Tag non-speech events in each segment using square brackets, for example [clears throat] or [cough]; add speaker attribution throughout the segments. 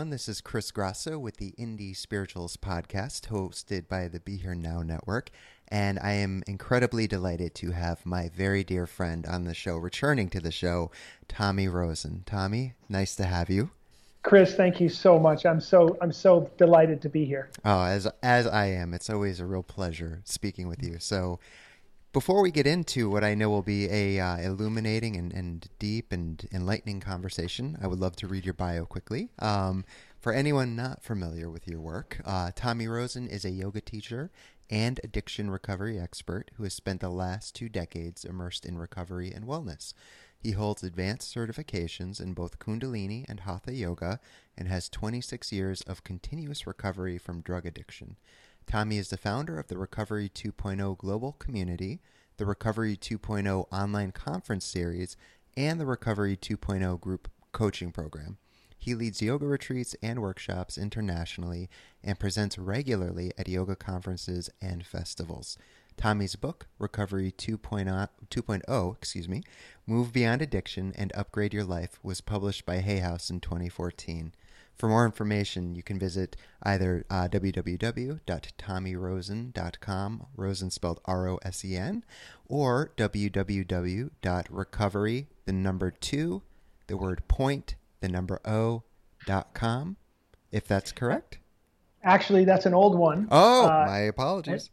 Speaker 1: Everyone. This is Chris Grosso with the Indie Spiritualist podcast, hosted by the Be Here Now Network. And I am incredibly delighted to have my very dear friend on the show, returning to the show, Tommy Rosen. Tommy, nice to have you.
Speaker 2: Chris, thank you so much. I'm so I'm so delighted to be here.
Speaker 1: Oh, as as I am. It's always a real pleasure speaking with you. So, before we get into what I know will be a uh, illuminating and, and deep and enlightening conversation, I would love to read your bio quickly. Um, for anyone not familiar with your work, uh, Tommy Rosen is a yoga teacher and addiction recovery expert who has spent the last two decades immersed in recovery and wellness. He holds advanced certifications in both Kundalini and Hatha Yoga and has 26 years of continuous recovery from drug addiction. Tommy is the founder of the Recovery 2.0 Global Community, the Recovery 2.0 Online Conference Series, and the Recovery 2.0 Group Coaching Program. He leads yoga retreats and workshops internationally and presents regularly at yoga conferences and festivals. Tommy's book, Recovery 2.0, 2.0 excuse me, Move Beyond Addiction and Upgrade Your Life, was published by Hay House in 2014. For more information, you can visit either uh, www.tommyrosen.com, Rosen spelled R O S E N, or www.recovery, the number two, the word point, the number O, dot com, if that's correct.
Speaker 2: Actually, that's an old one.
Speaker 1: Oh,
Speaker 2: Uh,
Speaker 1: my apologies.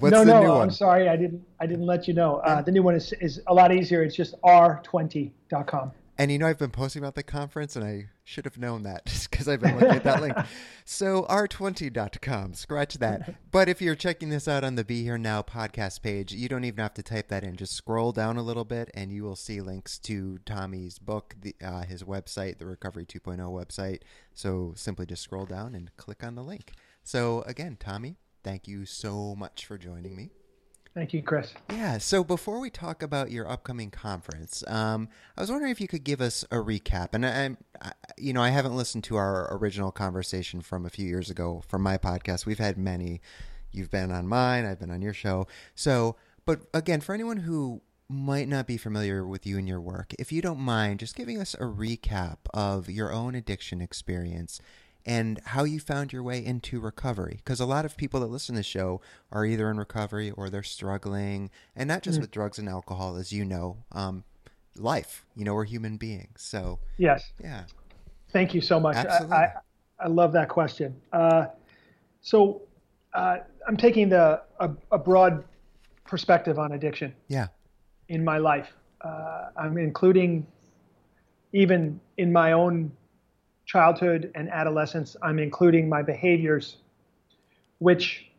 Speaker 1: What's
Speaker 2: no,
Speaker 1: the
Speaker 2: no, I'm
Speaker 1: one?
Speaker 2: sorry, I didn't I didn't let you know. Uh, the new one is is a lot easier. It's just r20.com.
Speaker 1: And you know, I've been posting about the conference, and I should have known that [laughs] just because I've been looking at that link. [laughs] So, r20.com, scratch that. But if you're checking this out on the Be Here Now podcast page, you don't even have to type that in. Just scroll down a little bit, and you will see links to Tommy's book, the, uh, his website, the Recovery 2.0 website. So, simply just scroll down and click on the link. So, again, Tommy, thank you so much for joining me.
Speaker 2: Thank you, Chris.
Speaker 1: Yeah. So before we talk about your upcoming conference, um, I was wondering if you could give us a recap. And I, I, you know, I haven't listened to our original conversation from a few years ago from my podcast. We've had many. You've been on mine. I've been on your show. So, but again, for anyone who might not be familiar with you and your work, if you don't mind, just giving us a recap of your own addiction experience and how you found your way into recovery. Because a lot of people that listen to the show are either in recovery or they're struggling, and not just with drugs and alcohol, as you know, um, life. You know, we're human beings. So,
Speaker 2: Yes,
Speaker 1: yeah.
Speaker 2: thank you so much. I,
Speaker 1: Absolutely.
Speaker 2: I, I love that question. Uh, so uh, I'm taking the a, a broad perspective on addiction
Speaker 1: Yeah.
Speaker 2: in my life. Uh, I'm including even in my own childhood and adolescence, I'm including my behaviors, which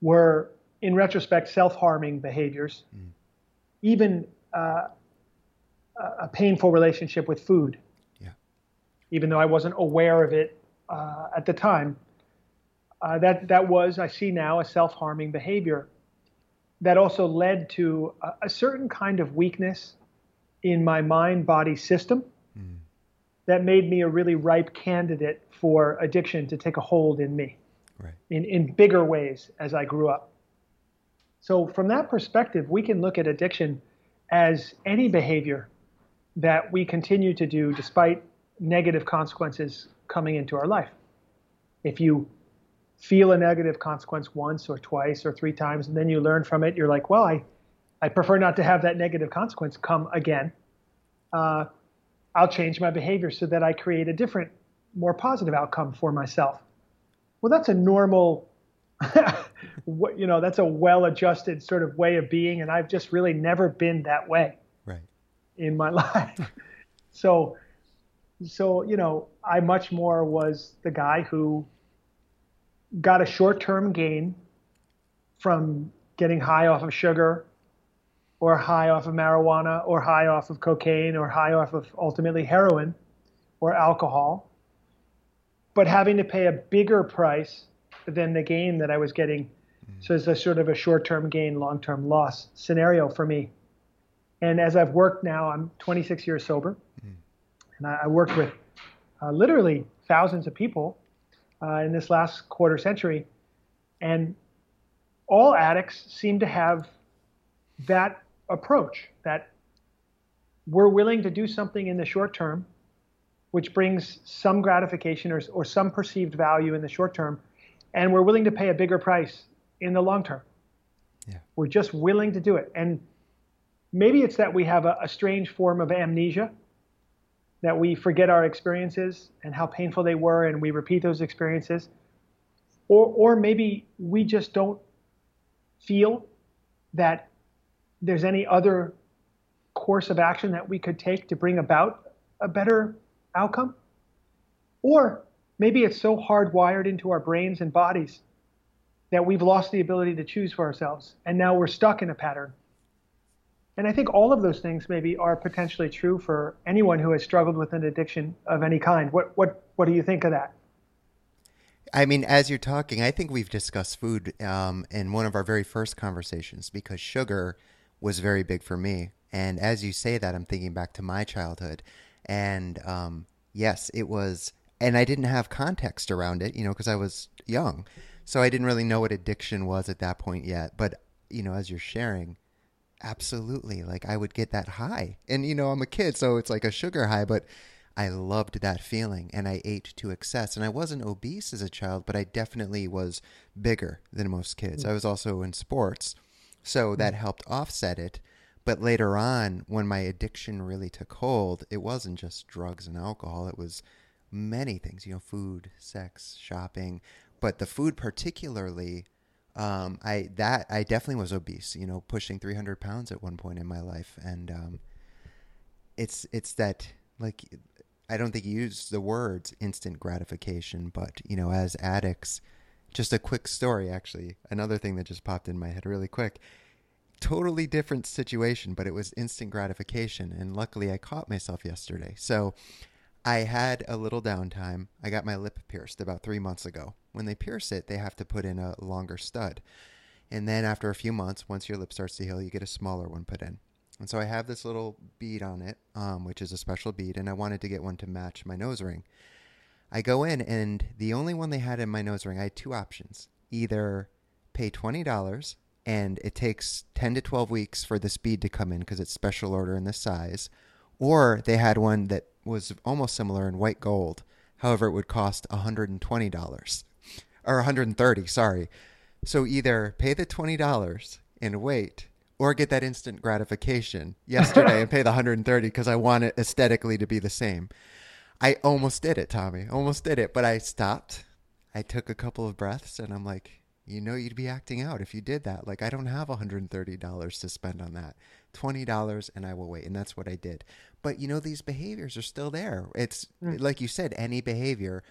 Speaker 2: were, in retrospect, self harming behaviors, even uh, a- a painful relationship with food.
Speaker 1: Yeah.
Speaker 2: Even though I wasn't aware of it uh, at the time, uh, that, that was, I see now, a self harming behavior that also led to a, a certain kind of weakness in my mind body system that made me a really ripe candidate for addiction to take a hold in me
Speaker 1: Right.
Speaker 2: in, in bigger ways as I grew up. So, from that perspective, we can look at addiction as any behavior that we continue to do despite negative consequences coming into our life. If you feel a negative consequence once or twice or three times and then you learn from it, you're like, well, I, I prefer not to have that negative consequence come again. Uh, I'll change my behavior so that I create a different, more positive outcome for myself. Well, that's a normal, [laughs] you know, that's a well-adjusted sort of way of being, and I've just really never been that way
Speaker 1: right.
Speaker 2: in my [laughs] life. so, so you know, I much more was the guy who got a short-term gain from getting high off of sugar or high off of marijuana or high off of cocaine or high off of ultimately heroin or alcohol, but having to pay a bigger price than the gain that I was getting. Mm. So it's a sort of a short term gain, long term loss scenario for me. And as I've worked now, I'm 26 years sober, mm. and I, I, worked with uh, literally thousands of people uh, in this last quarter century. And all addicts seem to have that approach that we're willing to do something in the short term, which brings some gratification or, or some perceived value in the short term, and we're willing to pay a bigger price in the long term.
Speaker 1: Yeah.
Speaker 2: We're just willing to do it. And maybe it's that we have a, a strange form of amnesia, that we forget our experiences and how painful they were, and we repeat those experiences. Or, or maybe we just don't feel that there's any other course of action that we could take to bring about a better outcome? Or maybe it's so hardwired into our brains and bodies that we've lost the ability to choose for ourselves and now we're stuck in a pattern. And I think all of those things maybe are potentially true for anyone who has struggled with an addiction of any kind. What what what do you think of that?
Speaker 1: I mean, as you're talking, I think we've discussed food um, in one of our very first conversations because sugar was very big for me. And as you say that, I'm thinking back to my childhood. And um, yes, it was, and I didn't have context around it, you know, because I was young. So I didn't really know what addiction was at that point yet. But, you know, as you're sharing, absolutely. Like I would get that high. And, you know, I'm a kid, so it's like a sugar high, but I loved that feeling and I ate to excess. And I wasn't obese as a child, but I definitely was bigger than most kids. I was also in sports. So that helped offset it. But later on, when my addiction really took hold, it wasn't just drugs and alcohol. It was many things, you know, food, sex, shopping. But the food, particularly, um, I that I definitely was obese. You know, pushing 300 pounds at one point in my life, and um, it's it's that like I don't think you use the words instant gratification, but you know, as addicts, just a quick story, actually. Another thing that just popped in my head really quick. Totally different situation, but it was instant gratification. And luckily, I caught myself yesterday. So I had a little downtime. I got my lip pierced about three months ago. When they pierce it, they have to put in a longer stud. And then after a few months, once your lip starts to heal, you get a smaller one put in. And so I have this little bead on it, um, which is a special bead, and I wanted to get one to match my nose ring. I go in, and the only one they had in my nose ring, I had two options. Either pay $20 and it takes 10 to 12 weeks for the speed to come in because it's special order in this size, or they had one that was almost similar in white gold. However, it would cost $120 or 130, sorry. So either pay the $20 and wait or get that instant gratification [laughs] yesterday and pay the 130 because I want it aesthetically to be the same. I almost did it, Tommy. Almost did it, but I stopped. I took a couple of breaths and I'm like, you know, you'd be acting out if you did that. Like, I don't have $130 to spend on that. $20 and I will wait. And that's what I did. But, you know, these behaviors are still there. It's mm. like you said, any behavior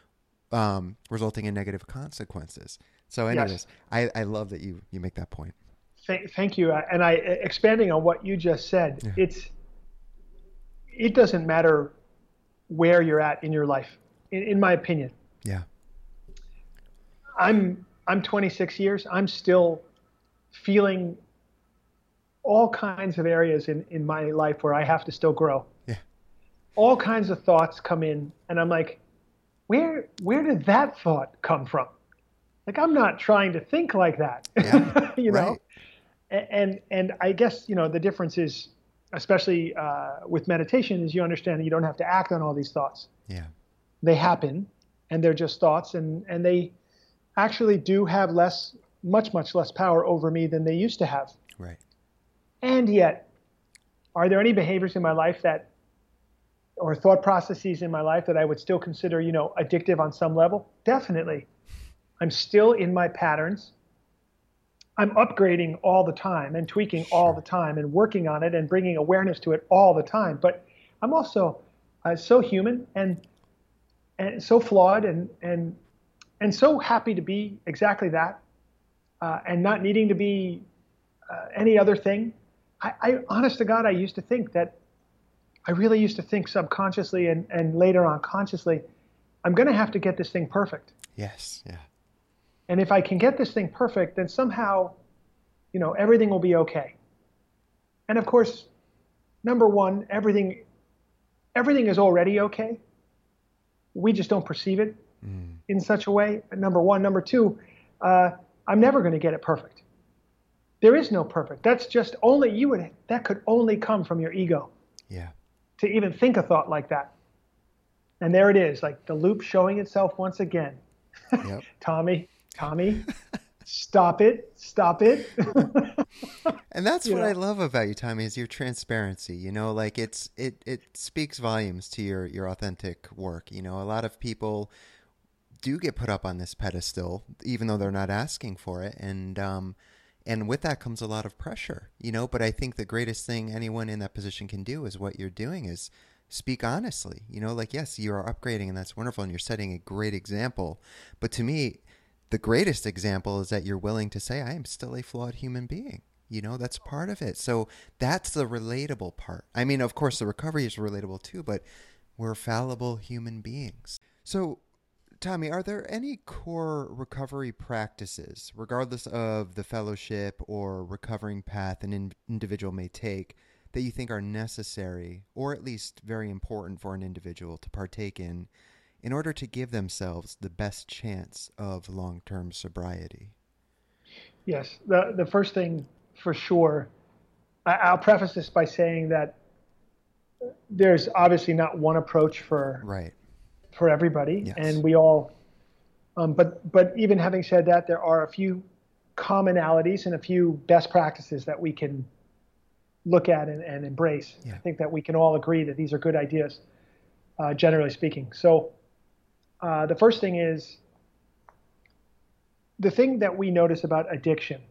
Speaker 1: um, resulting in negative consequences. So, anyways, yes. I, I love that you, you make that point.
Speaker 2: Thank, thank you. And I, expanding on what you just said, yeah. it's, it doesn't matter where you're at in your life, in, in my opinion.
Speaker 1: Yeah.
Speaker 2: I'm I'm 26 years. I'm still feeling all kinds of areas in, in my life where I have to still grow.
Speaker 1: Yeah.
Speaker 2: All kinds of thoughts come in and I'm like, where where did that thought come from? Like I'm not trying to think like that. Yeah, [laughs] you know? Right. And and I guess, you know, the difference is especially uh, with meditation, is you understand that you don't have to act on all these thoughts.
Speaker 1: Yeah.
Speaker 2: They happen, and they're just thoughts, and and they actually do have less, much much less power over me than they used to have.
Speaker 1: Right.
Speaker 2: And yet, are there any behaviors in my life that, or thought processes in my life that I would still consider, you know, addictive on some level? Definitely. I'm still in my patterns. I'm upgrading all the time and tweaking all the time and working on it and bringing awareness to it all the time. But I'm also uh, so human and and so flawed and and and so happy to be exactly that uh, and not needing to be uh, any other thing. I, I, honest to God, I used to think that I really used to think subconsciously and, and later on consciously, I'm going to have to get this thing perfect.
Speaker 1: Yes. Yeah.
Speaker 2: And if I can get this thing perfect, then somehow, you know, everything will be okay. And of course, number one, everything, everything is already okay. We just don't perceive it mm. in such a way. Number one. Number two, uh, I'm never going to get it perfect. There is no perfect. That's just only you would. That could only come from your ego.
Speaker 1: Yeah.
Speaker 2: To even think a thought like that. And there it is, like the loop showing itself once again. Yep. [laughs] Tommy, Tommy, [laughs] stop it, stop it. [laughs]
Speaker 1: and that's what know? I love about you, Tommy, is your transparency. You know, like it's it it speaks volumes to your your authentic work. You know, a lot of people do get put up on this pedestal, even though they're not asking for it, and um, and with that comes a lot of pressure. You know, but I think the greatest thing anyone in that position can do is what you're doing is speak honestly. You know, like yes, you are upgrading, and that's wonderful, and you're setting a great example. But to me, the greatest example is that you're willing to say, I am still a flawed human being. You know, that's part of it. So that's the relatable part. I mean, of course, the recovery is relatable too, but we're fallible human beings. So, Tommy, are there any core recovery practices, regardless of the fellowship or recovering path an in- individual may take, that you think are necessary or at least very important for an individual to partake in in order to give themselves the best chance of long term sobriety?
Speaker 2: Yes. The, the first thing for sure, I, will preface this by saying that there's obviously not one approach for
Speaker 1: right
Speaker 2: for everybody, yes. and we all. Um, but but even having said that, there are a few commonalities and a few best practices that we can look at and, and embrace. Yeah. I think that we can all agree that these are good ideas, uh, generally speaking. So uh, the first thing is the thing that we notice about addiction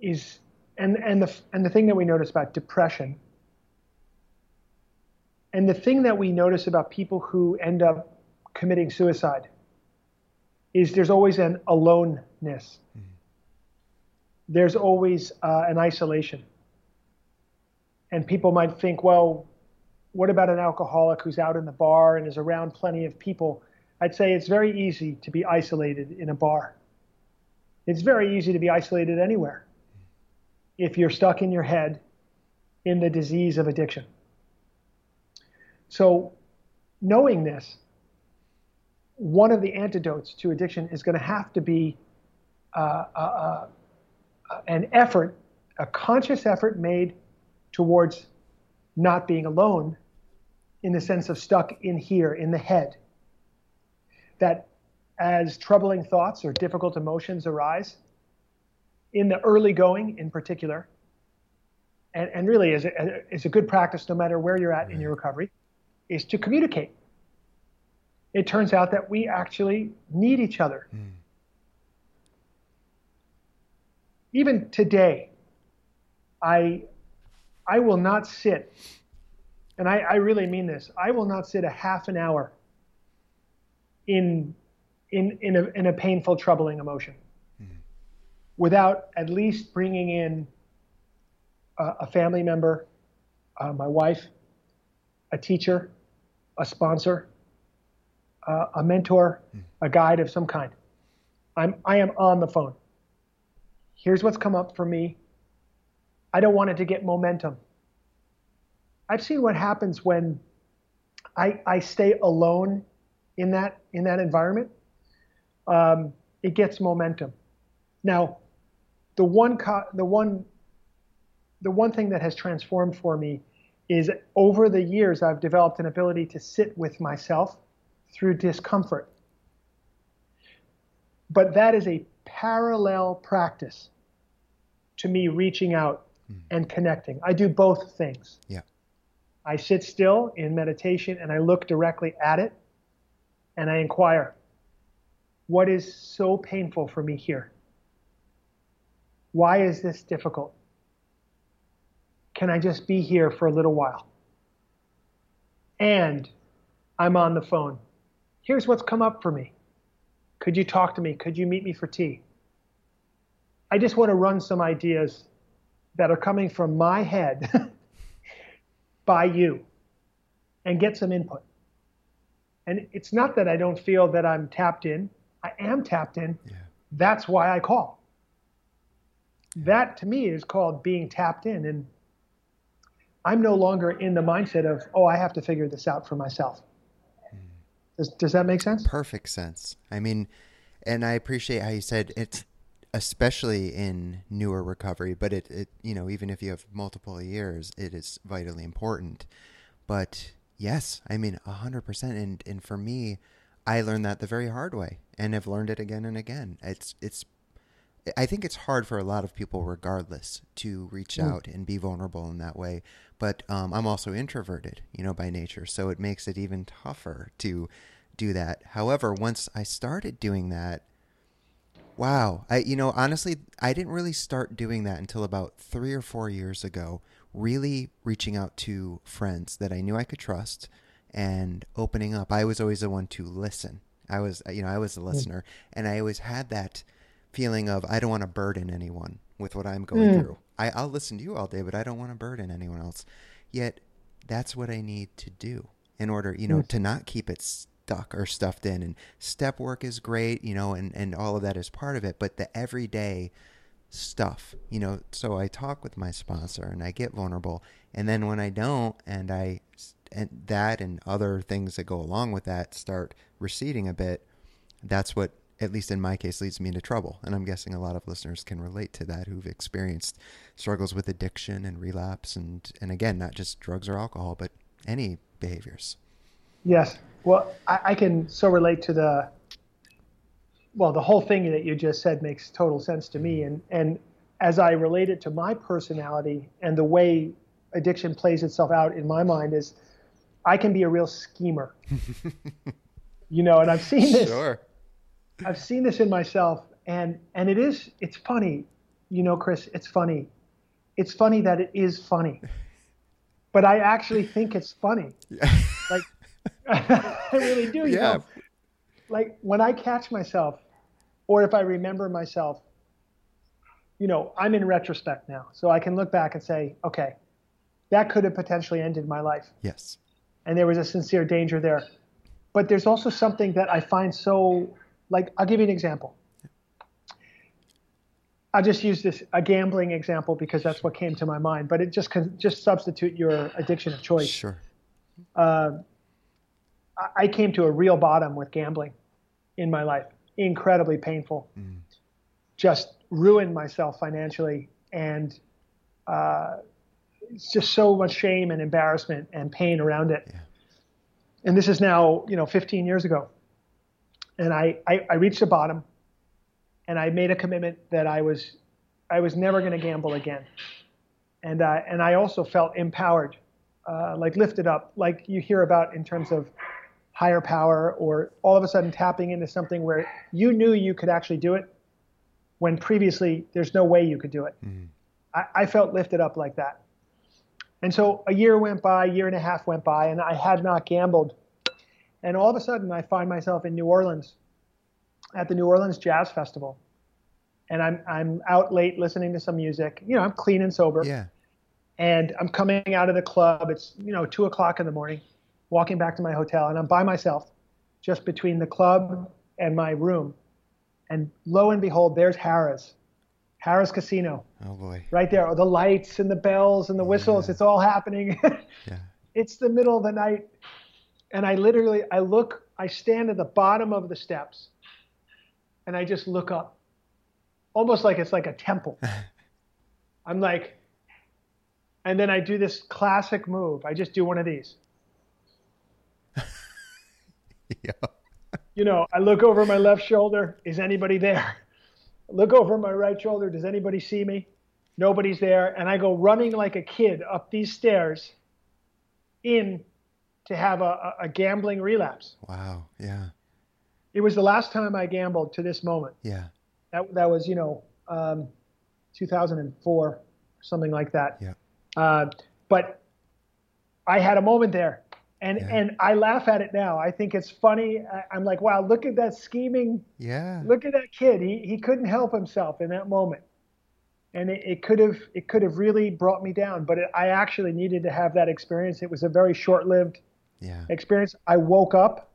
Speaker 2: is and and the and the thing that we notice about depression and the thing that we notice about people who end up committing suicide is there's always an aloneness. Mm-hmm. There's always uh, an isolation. And people might think, well, what about an alcoholic who's out in the bar and is around plenty of people? I'd say it's very easy to be isolated in a bar. It's very easy to be isolated anywhere if you're stuck in your head in the disease of addiction. So, knowing this, one of the antidotes to addiction is going to have to be uh, uh, uh, an effort, a conscious effort made towards not being alone in the sense of stuck in here, in the head. That as troubling thoughts or difficult emotions arise, in the early going in particular, and, and really is a, is a good practice no matter where you're at in your recovery, is to communicate. It turns out that we actually need each other. Mm. Even today, I, I will not sit and I, I really mean this. I will not sit a half an hour in in in a, in a painful, troubling emotion mm-hmm. without at least bringing in a, a family member, uh, my wife, a teacher, a sponsor, uh, a mentor, mm-hmm. a guide of some kind. I'm I am on the phone. Here's what's come up for me. I don't want it to get momentum. I've seen what happens when I, I stay alone in that in that environment. Um, it gets momentum. Now, the one co- the one the one thing that has transformed for me is over the years I've developed an ability to sit with myself through discomfort. But that is a parallel practice to me reaching out mm. and connecting. I do both things.
Speaker 1: Yeah.
Speaker 2: I sit still in meditation and I look directly at it and I inquire, what is so painful for me here? Why is this difficult? Can I just be here for a little while? And I'm on the phone. Here's what's come up for me. Could you talk to me? Could you meet me for tea? I just want to run some ideas that are coming from my head [laughs] by you and get some input. And it's not that I don't feel that I'm tapped in. I am tapped in. Yeah. That's why I call. That to me is called being tapped in. And I'm no longer in the mindset of, oh, I have to figure this out for myself. Hmm. Does, does that make sense?
Speaker 1: Perfect sense. I mean, and I appreciate how you said it's especially in newer recovery, but it, it you know, even if you have multiple years, it is vitally important. But yes, I mean, a hundred percent. And, and for me, I learned that the very hard way and have learned it again and again. It's, it's I think it's hard for a lot of people, regardless, to reach mm. out and be vulnerable in that way. But um, I'm also introverted, you know, by nature, so it makes it even tougher to do that. However, once I started doing that, wow, I you know honestly, I didn't really start doing that until about three or four years ago. Really reaching out to friends that I knew I could trust and opening up. I was always the one to listen. I was, you know, I was a hmm. listener, and I always had that feeling of I don't want to burden anyone with what I'm going mm. through. I, I'll listen to you all day, but I don't want to burden anyone else. Yet that's what I need to do in order, you know, mm. to not keep it stuck or stuffed in. And step work is great, you know, and, and all of that is part of it. But the everyday stuff, you know, so I talk with my sponsor and I get vulnerable. And then when I don't, and I, and that and other things that go along with that start receding a bit, that's what at least in my case, leads me into trouble. And I'm guessing a lot of listeners can relate to that who've experienced struggles with addiction and relapse. And, and again, not just drugs or alcohol, but any behaviors.
Speaker 2: Yes. Well, I, I can so relate to the, well, the whole thing that you just said makes total sense to me. And, and as I relate it to my personality and the way addiction plays itself out in my mind is I can be a real schemer. [laughs] you know, and I've seen this.
Speaker 1: Sure
Speaker 2: I've seen this in myself, and and it is it's funny, you know, Chris. It's funny. It's funny that it is funny, [laughs] but I actually think it's funny. Yeah. Like [laughs] I really do. You yeah. Know? Like when I catch myself, or if I remember myself, you know, I'm in retrospect now, so I can look back and say, okay, that could have potentially ended my life.
Speaker 1: Yes.
Speaker 2: And there was a sincere danger there. But there's also something that I find so like, I'll give you an example. I'll just use this a gambling example because that's what came to my mind. But it just just substitute your addiction of choice.
Speaker 1: Sure.
Speaker 2: Uh, I came to a real bottom with gambling in my life. Incredibly painful. Mm. Just ruined myself financially, and uh, it's just so much shame and embarrassment and pain around it. Yeah. And this is now, you know, 15 years ago and I, I, I reached the bottom and I made a commitment that I was I was never going to gamble again. And uh, and I also felt empowered, uh, like lifted up, like you hear about in terms of higher power, or all of a sudden tapping into something where you knew you could actually do it, when previously there's no way you could do it. Mm-hmm. I, I felt lifted up like that. And so a year went by, a year and a half went by, and I had not gambled and all of a sudden, I find myself in New Orleans at the New Orleans Jazz Festival. And I'm, I'm out late listening to some music. You know, I'm clean and sober.
Speaker 1: Yeah.
Speaker 2: And I'm coming out of the club. It's, you know, two o'clock in the morning, walking back to my hotel. And I'm by myself just between the club and my room. And lo and behold, there's Harrah's. Harrah's Casino.
Speaker 1: Oh boy.
Speaker 2: Right there. The lights and the bells and the whistles. Yeah. It's all happening. [laughs] yeah. It's the middle of the night and I literally I look I stand at the bottom of the steps and I just look up almost like it's like a temple [laughs] I'm like and then I do this classic move. I just do one of these. [laughs]
Speaker 1: yeah.
Speaker 2: You know, I look over my left shoulder. Is anybody there? look over my right shoulder. Does anybody see me? Nobody's there. And I go running like a kid up these stairs in to have a, a gambling relapse.
Speaker 1: Wow. Yeah.
Speaker 2: It was the last time I gambled to this moment.
Speaker 1: Yeah.
Speaker 2: That, that was, you know, um, 2004, something like that.
Speaker 1: Yeah.
Speaker 2: Uh, but I had a moment there, and
Speaker 1: Yeah.
Speaker 2: and I laugh at it now. I think it's funny. I, I'm like, wow, look at that scheming.
Speaker 1: Yeah.
Speaker 2: Look at that kid. He he couldn't help himself in that moment, and it, it could have it could have really brought me down. But it, I actually needed to have that experience. It was a very short-lived
Speaker 1: Yeah.
Speaker 2: experience. I woke up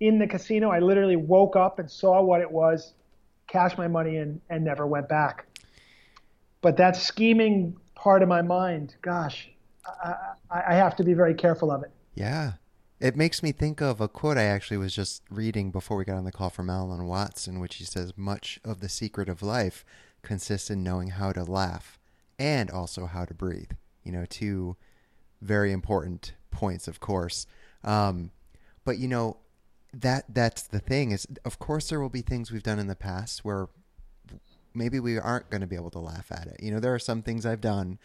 Speaker 2: in the casino. I literally woke up and saw what it was, cashed my money in, and never went back. But that scheming part of my mind, gosh, I, I, I have to be very careful of it.
Speaker 1: Yeah. It makes me think of a quote I actually was just reading before we got on the call from Alan Watts, in which he says, Much of the secret of life consists in knowing how to laugh and also how to breathe. You know, two very important points, of course. Um, but, you know, that that's the thing is of course there will be things we've done in the past where maybe we aren't going to be able to laugh at it you know there are some things i've done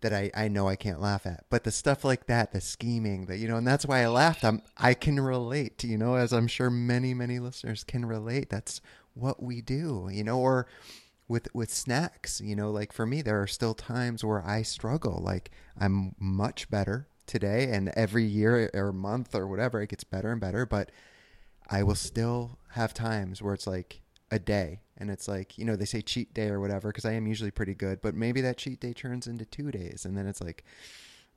Speaker 1: that I, I know I can't laugh at. But the stuff like that, the scheming, that you know, and that's why I laughed. I'm I can relate, you know, as I'm sure many many listeners can relate. That's what we do, you know, or with with snacks, you know, like for me, there are still times where I struggle. Like I'm much better today, and every year or month or whatever, it gets better and better. But I will still have times where it's like a day and it's like you know they say cheat day or whatever because i am usually pretty good but maybe that cheat day turns into two days and then it's like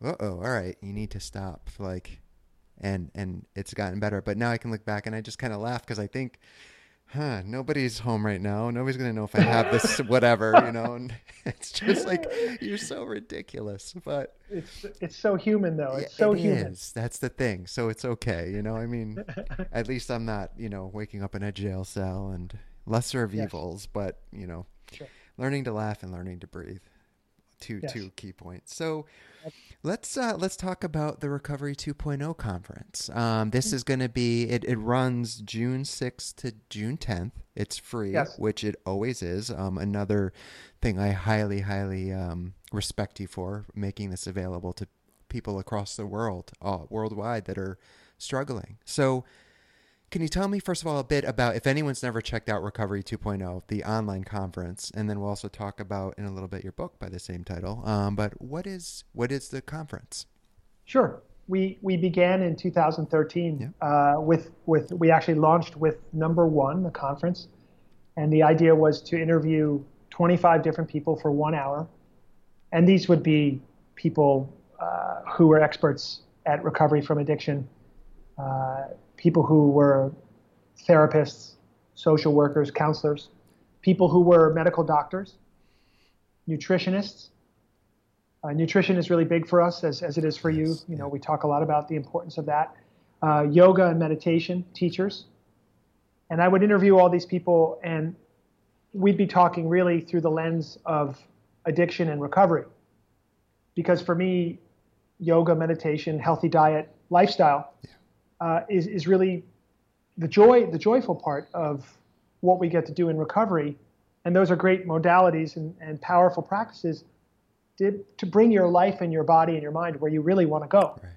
Speaker 1: uh-oh all right you need to stop like and and it's gotten better but now i can look back and i just kind of laugh because i think huh nobody's home right now nobody's gonna know if i have this [laughs] whatever you know and [laughs] it's just like you're so ridiculous but
Speaker 2: It's it's so human though. It's so
Speaker 1: it
Speaker 2: human.
Speaker 1: is. That's the thing. So it's okay. You know, I mean, [laughs] at least I'm not, you know, waking up in a jail cell and lesser of
Speaker 2: Yes.
Speaker 1: evils, but, you know,
Speaker 2: Sure.
Speaker 1: learning to laugh and learning to breathe. Two
Speaker 2: Yes.
Speaker 1: two key points. So let's uh, let's talk about the Recovery 2.0 conference. Um, this is going to be it, it runs June 6th to June 10th. It's free,
Speaker 2: Yes.
Speaker 1: which it always is. Um, another thing I highly highly um, respect you for making this available to people across the world, uh, worldwide that are struggling. So. Can you tell me first of all a bit about if anyone's never checked out Recovery 2.0, the online conference, and then we'll also talk about in a little bit your book by the same title. Um, but what is what is the conference?
Speaker 2: Sure. We we began in 2013 uh, with with we actually launched with number one the conference, and the idea was to interview 25 different people for one hour, and these would be people uh, who were experts at recovery from addiction, uh, people who were therapists, social workers, counselors, people who were medical doctors, nutritionists. Uh, nutrition is really big for us, as, as it is for you.
Speaker 1: Yes,
Speaker 2: You know,
Speaker 1: yeah.
Speaker 2: we talk a lot about the importance of that. Uh, yoga and meditation teachers. And I would interview all these people, and we'd be talking really through the lens of addiction and recovery. Because for me, yoga, meditation, healthy diet, lifestyle uh, is, is really the joy, the joyful part of what we get to do in recovery. And those are great modalities and, and powerful practices to, to bring your life and your body and your mind where you really want to go.
Speaker 1: Right.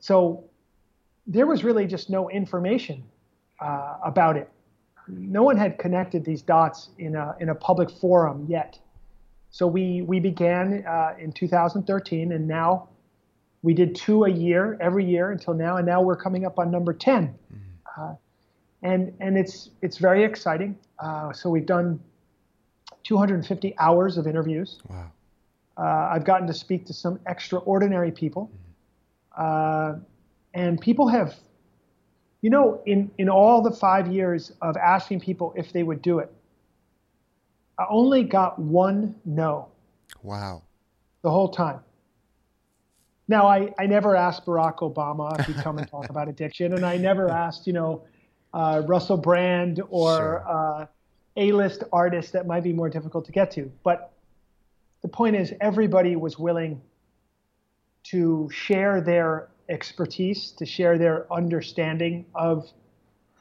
Speaker 2: So there was really just no information uh, about it. No one had connected these dots in a, in a public forum yet. So we, we began uh, in 2013, and now we did two a year, every year until now, and now we're coming up on number 10. Uh, and and it's, it's very exciting. Uh, so we've done 250 hours of interviews.
Speaker 1: Wow.
Speaker 2: Uh, I've gotten to speak to some extraordinary people. Uh, and people have, you know, in, in all the five years of asking people if they would do it, I only got one no
Speaker 1: Wow.
Speaker 2: the whole time. Now, I, I never asked Barack Obama if he'd come and talk about [laughs] addiction, and I never asked, you know, uh, Russell Brand or
Speaker 1: Sure.
Speaker 2: uh, A-list artists that might be more difficult to get to. But the point is, everybody was willing to share their expertise, to share their understanding of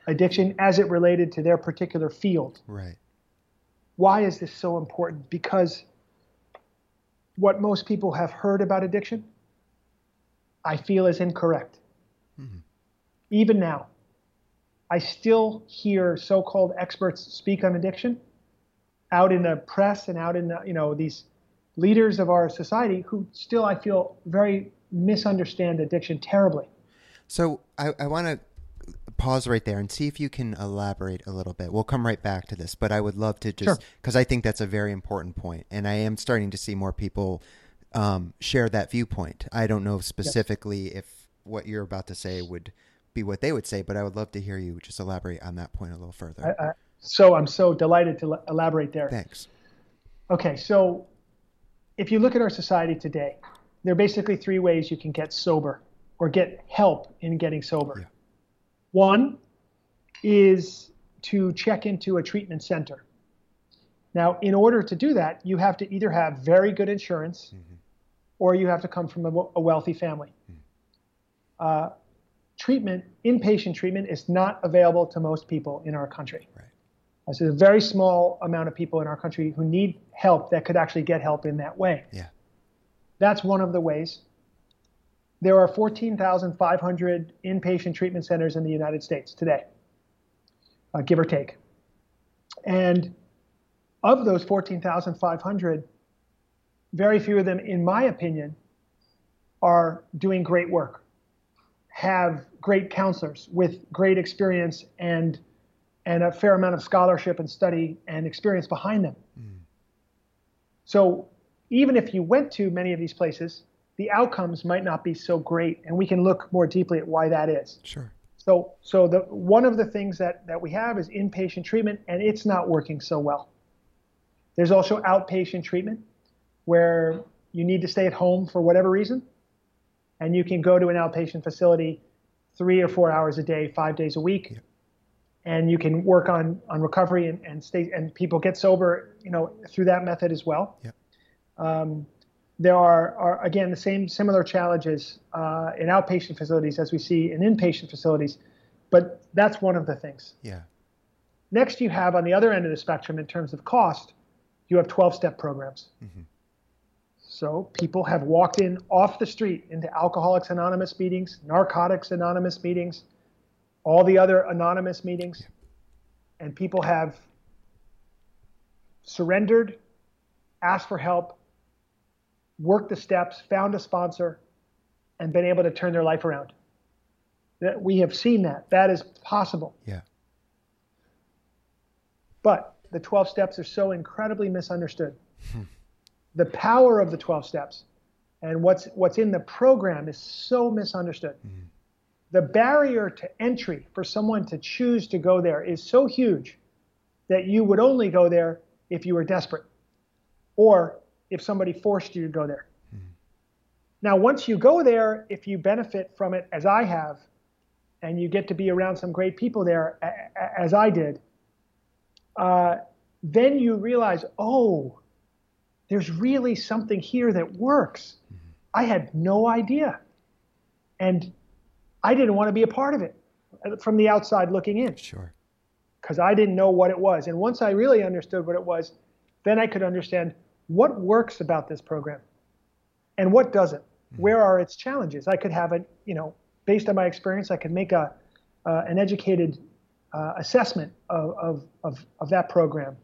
Speaker 2: addiction as it related to their particular field.
Speaker 1: Right.
Speaker 2: Why is this so important? Because what most people have heard about addiction, I feel is incorrect. Mm-hmm. Even now, I still hear so-called experts speak on addiction out in the press and out in the, you know, these leaders of our society who still, I feel, very misunderstand addiction terribly.
Speaker 1: So I, I want to pause right there and see if you can elaborate a little bit. We'll come right back to this, but I would love to just because sure. I think that's a very important point, and I am starting to see more people um, share that viewpoint. I don't know specifically yes. if what you're about to say would be what they would say, but I would love to hear you just elaborate on that point a little further.
Speaker 2: I, I, so I'm so delighted to elaborate there.
Speaker 1: Thanks.
Speaker 2: Okay, so if you look at our society today, there are basically three ways you can get sober or get help in getting sober. Yeah. One is to check into a treatment center. Now, in order to do that, you have to either have very good insurance mm-hmm. Or you have to come from a, a wealthy family. Mm. Uh, treatment, inpatient treatment, is not available to most people in our country. Right. Uh, so there's a very small amount of people in our country who need help that could actually get help in that way.
Speaker 1: Yeah.
Speaker 2: That's one of the ways. There are 14,500 inpatient treatment centers in the United States today, uh, give or take. And of those 14,500, very few of them, in my opinion, are doing great work, have great counselors with great experience and, and a fair amount of scholarship and study and experience behind them. Mm. So even if you went to many of these places, the outcomes might not be so great, and we can look more deeply at why that is.
Speaker 1: Sure.
Speaker 2: So, so the one of the things that that we have is inpatient treatment, and it's not working so well. There's also outpatient treatment, where you need to stay at home for whatever reason, and you can go to an outpatient facility three or four hours a day, five days a week, yeah. and you can work on on recovery and, and stay and people get sober, you know, through that method as well.
Speaker 1: Yeah.
Speaker 2: Um, there are, are, again the same similar challenges uh, in outpatient facilities as we see in inpatient facilities, but that's one of the things.
Speaker 1: Yeah.
Speaker 2: Next, you have on the other end of the spectrum in terms of cost, you have 12-step programs. Mm-hmm. So people have walked in off the street into Alcoholics Anonymous meetings, Narcotics Anonymous meetings, all the other anonymous meetings, and people have surrendered, asked for help, worked the steps, found a sponsor, and been able to turn their life around. That we have seen that. That is possible.
Speaker 1: Yeah.
Speaker 2: But the 12 steps are so incredibly misunderstood. Hmm. The power of the 12 steps and what's what's in the program is so misunderstood. Mm. The barrier to entry for someone to choose to go there is so huge that you would only go there if you were desperate or if somebody forced you to go there. Mm-hmm. Now, once you go there, if you benefit from it as I have, and you get to be around some great people there as I did, uh, then you realize, oh, there's really something here that works. I had no idea. And I didn't want to be a part of it uh, from the outside looking in.
Speaker 1: Sure.
Speaker 2: Because I didn't know what it was. And once I really understood what it was, then I could understand what works about this program and what doesn't? Mm-hmm. Where are its challenges? I could have a, you know, based on my experience, I could make a, uh, an educated uh, assessment of, of, of, of, that program.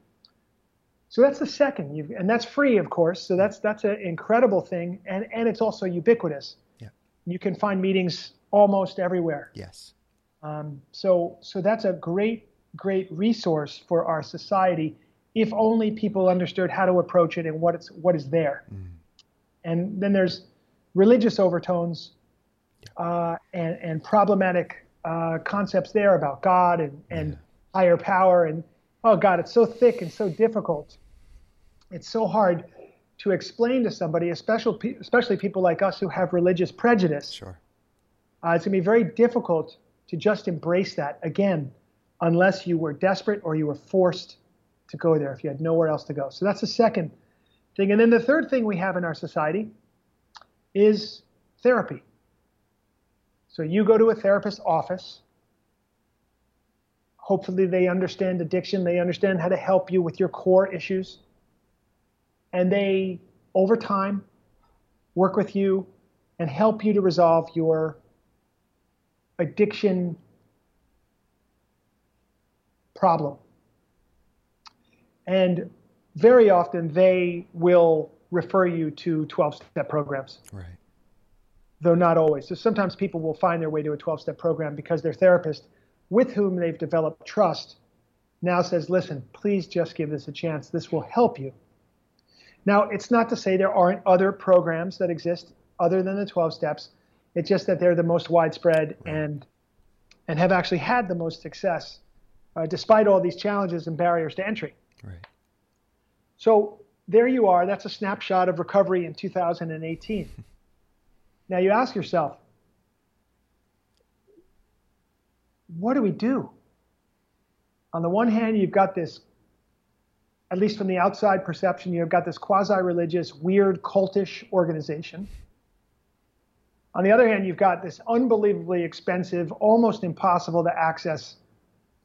Speaker 2: So that's the 2nd and that's free, of course. So that's that's an incredible thing, and and it's also ubiquitous.
Speaker 1: Yeah.
Speaker 2: You can find meetings almost everywhere.
Speaker 1: Yes.
Speaker 2: Um, so so that's a great great resource for our society if only people understood how to approach it and what it's what is there. Mm. And then there's religious overtones uh, and, and problematic uh, concepts there about God and, and yeah. higher power. And oh God, it's so thick and so difficult. It's so hard to explain to somebody, especially especially people like us who have religious prejudice.
Speaker 1: Sure.
Speaker 2: Uh, it's gonna be very difficult to just embrace that again, unless you were desperate or you were forced to go there if you had nowhere else to go. So that's the second thing. And then the third thing we have in our society is therapy. So you go to a therapist's office. Hopefully, they understand addiction, they understand how to help you with your core issues. And they, over time, work with you and help you to resolve your addiction problem. And very often they will refer you to 12 step programs.
Speaker 1: Right.
Speaker 2: Though not always. So sometimes people will find their way to a 12 step program because their therapist, with whom they've developed trust, now says, listen, please just give this a chance. This will help you. Now, it's not to say there aren't other programs that exist other than the 12 steps. It's just that they're the most widespread and and have actually had the most success uh, despite all these challenges and barriers to entry.
Speaker 1: Right.
Speaker 2: So there you are. That's a snapshot of recovery in 2018. [laughs] now you ask yourself, what do we do? On the one hand, you've got this, at least from the outside perception, you've got this quasi religious, weird, cultish organization. On the other hand, you've got this unbelievably expensive, almost impossible to access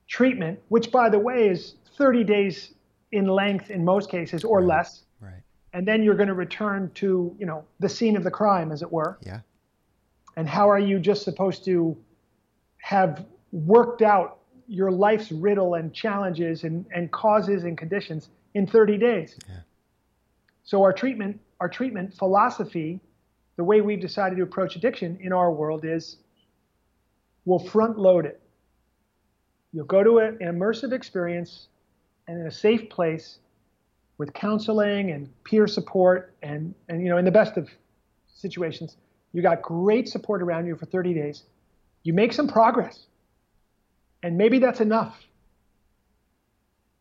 Speaker 2: treatment, which, by the way, is 30 days in length in most cases or
Speaker 1: right.
Speaker 2: less.
Speaker 1: Right.
Speaker 2: And then you're going to return to, you know, the scene of the crime, as it were.
Speaker 1: Yeah.
Speaker 2: And how are you just supposed to have worked out your life's riddle and challenges and, and causes and conditions in 30 days?
Speaker 1: Yeah.
Speaker 2: So our treatment, our treatment philosophy, the way we've decided to approach addiction in our world is we'll front load it. You'll go to an immersive experience and in a safe place with counseling and peer support and, and you know in the best of situations you got great support around you for 30 days you make some progress and maybe that's enough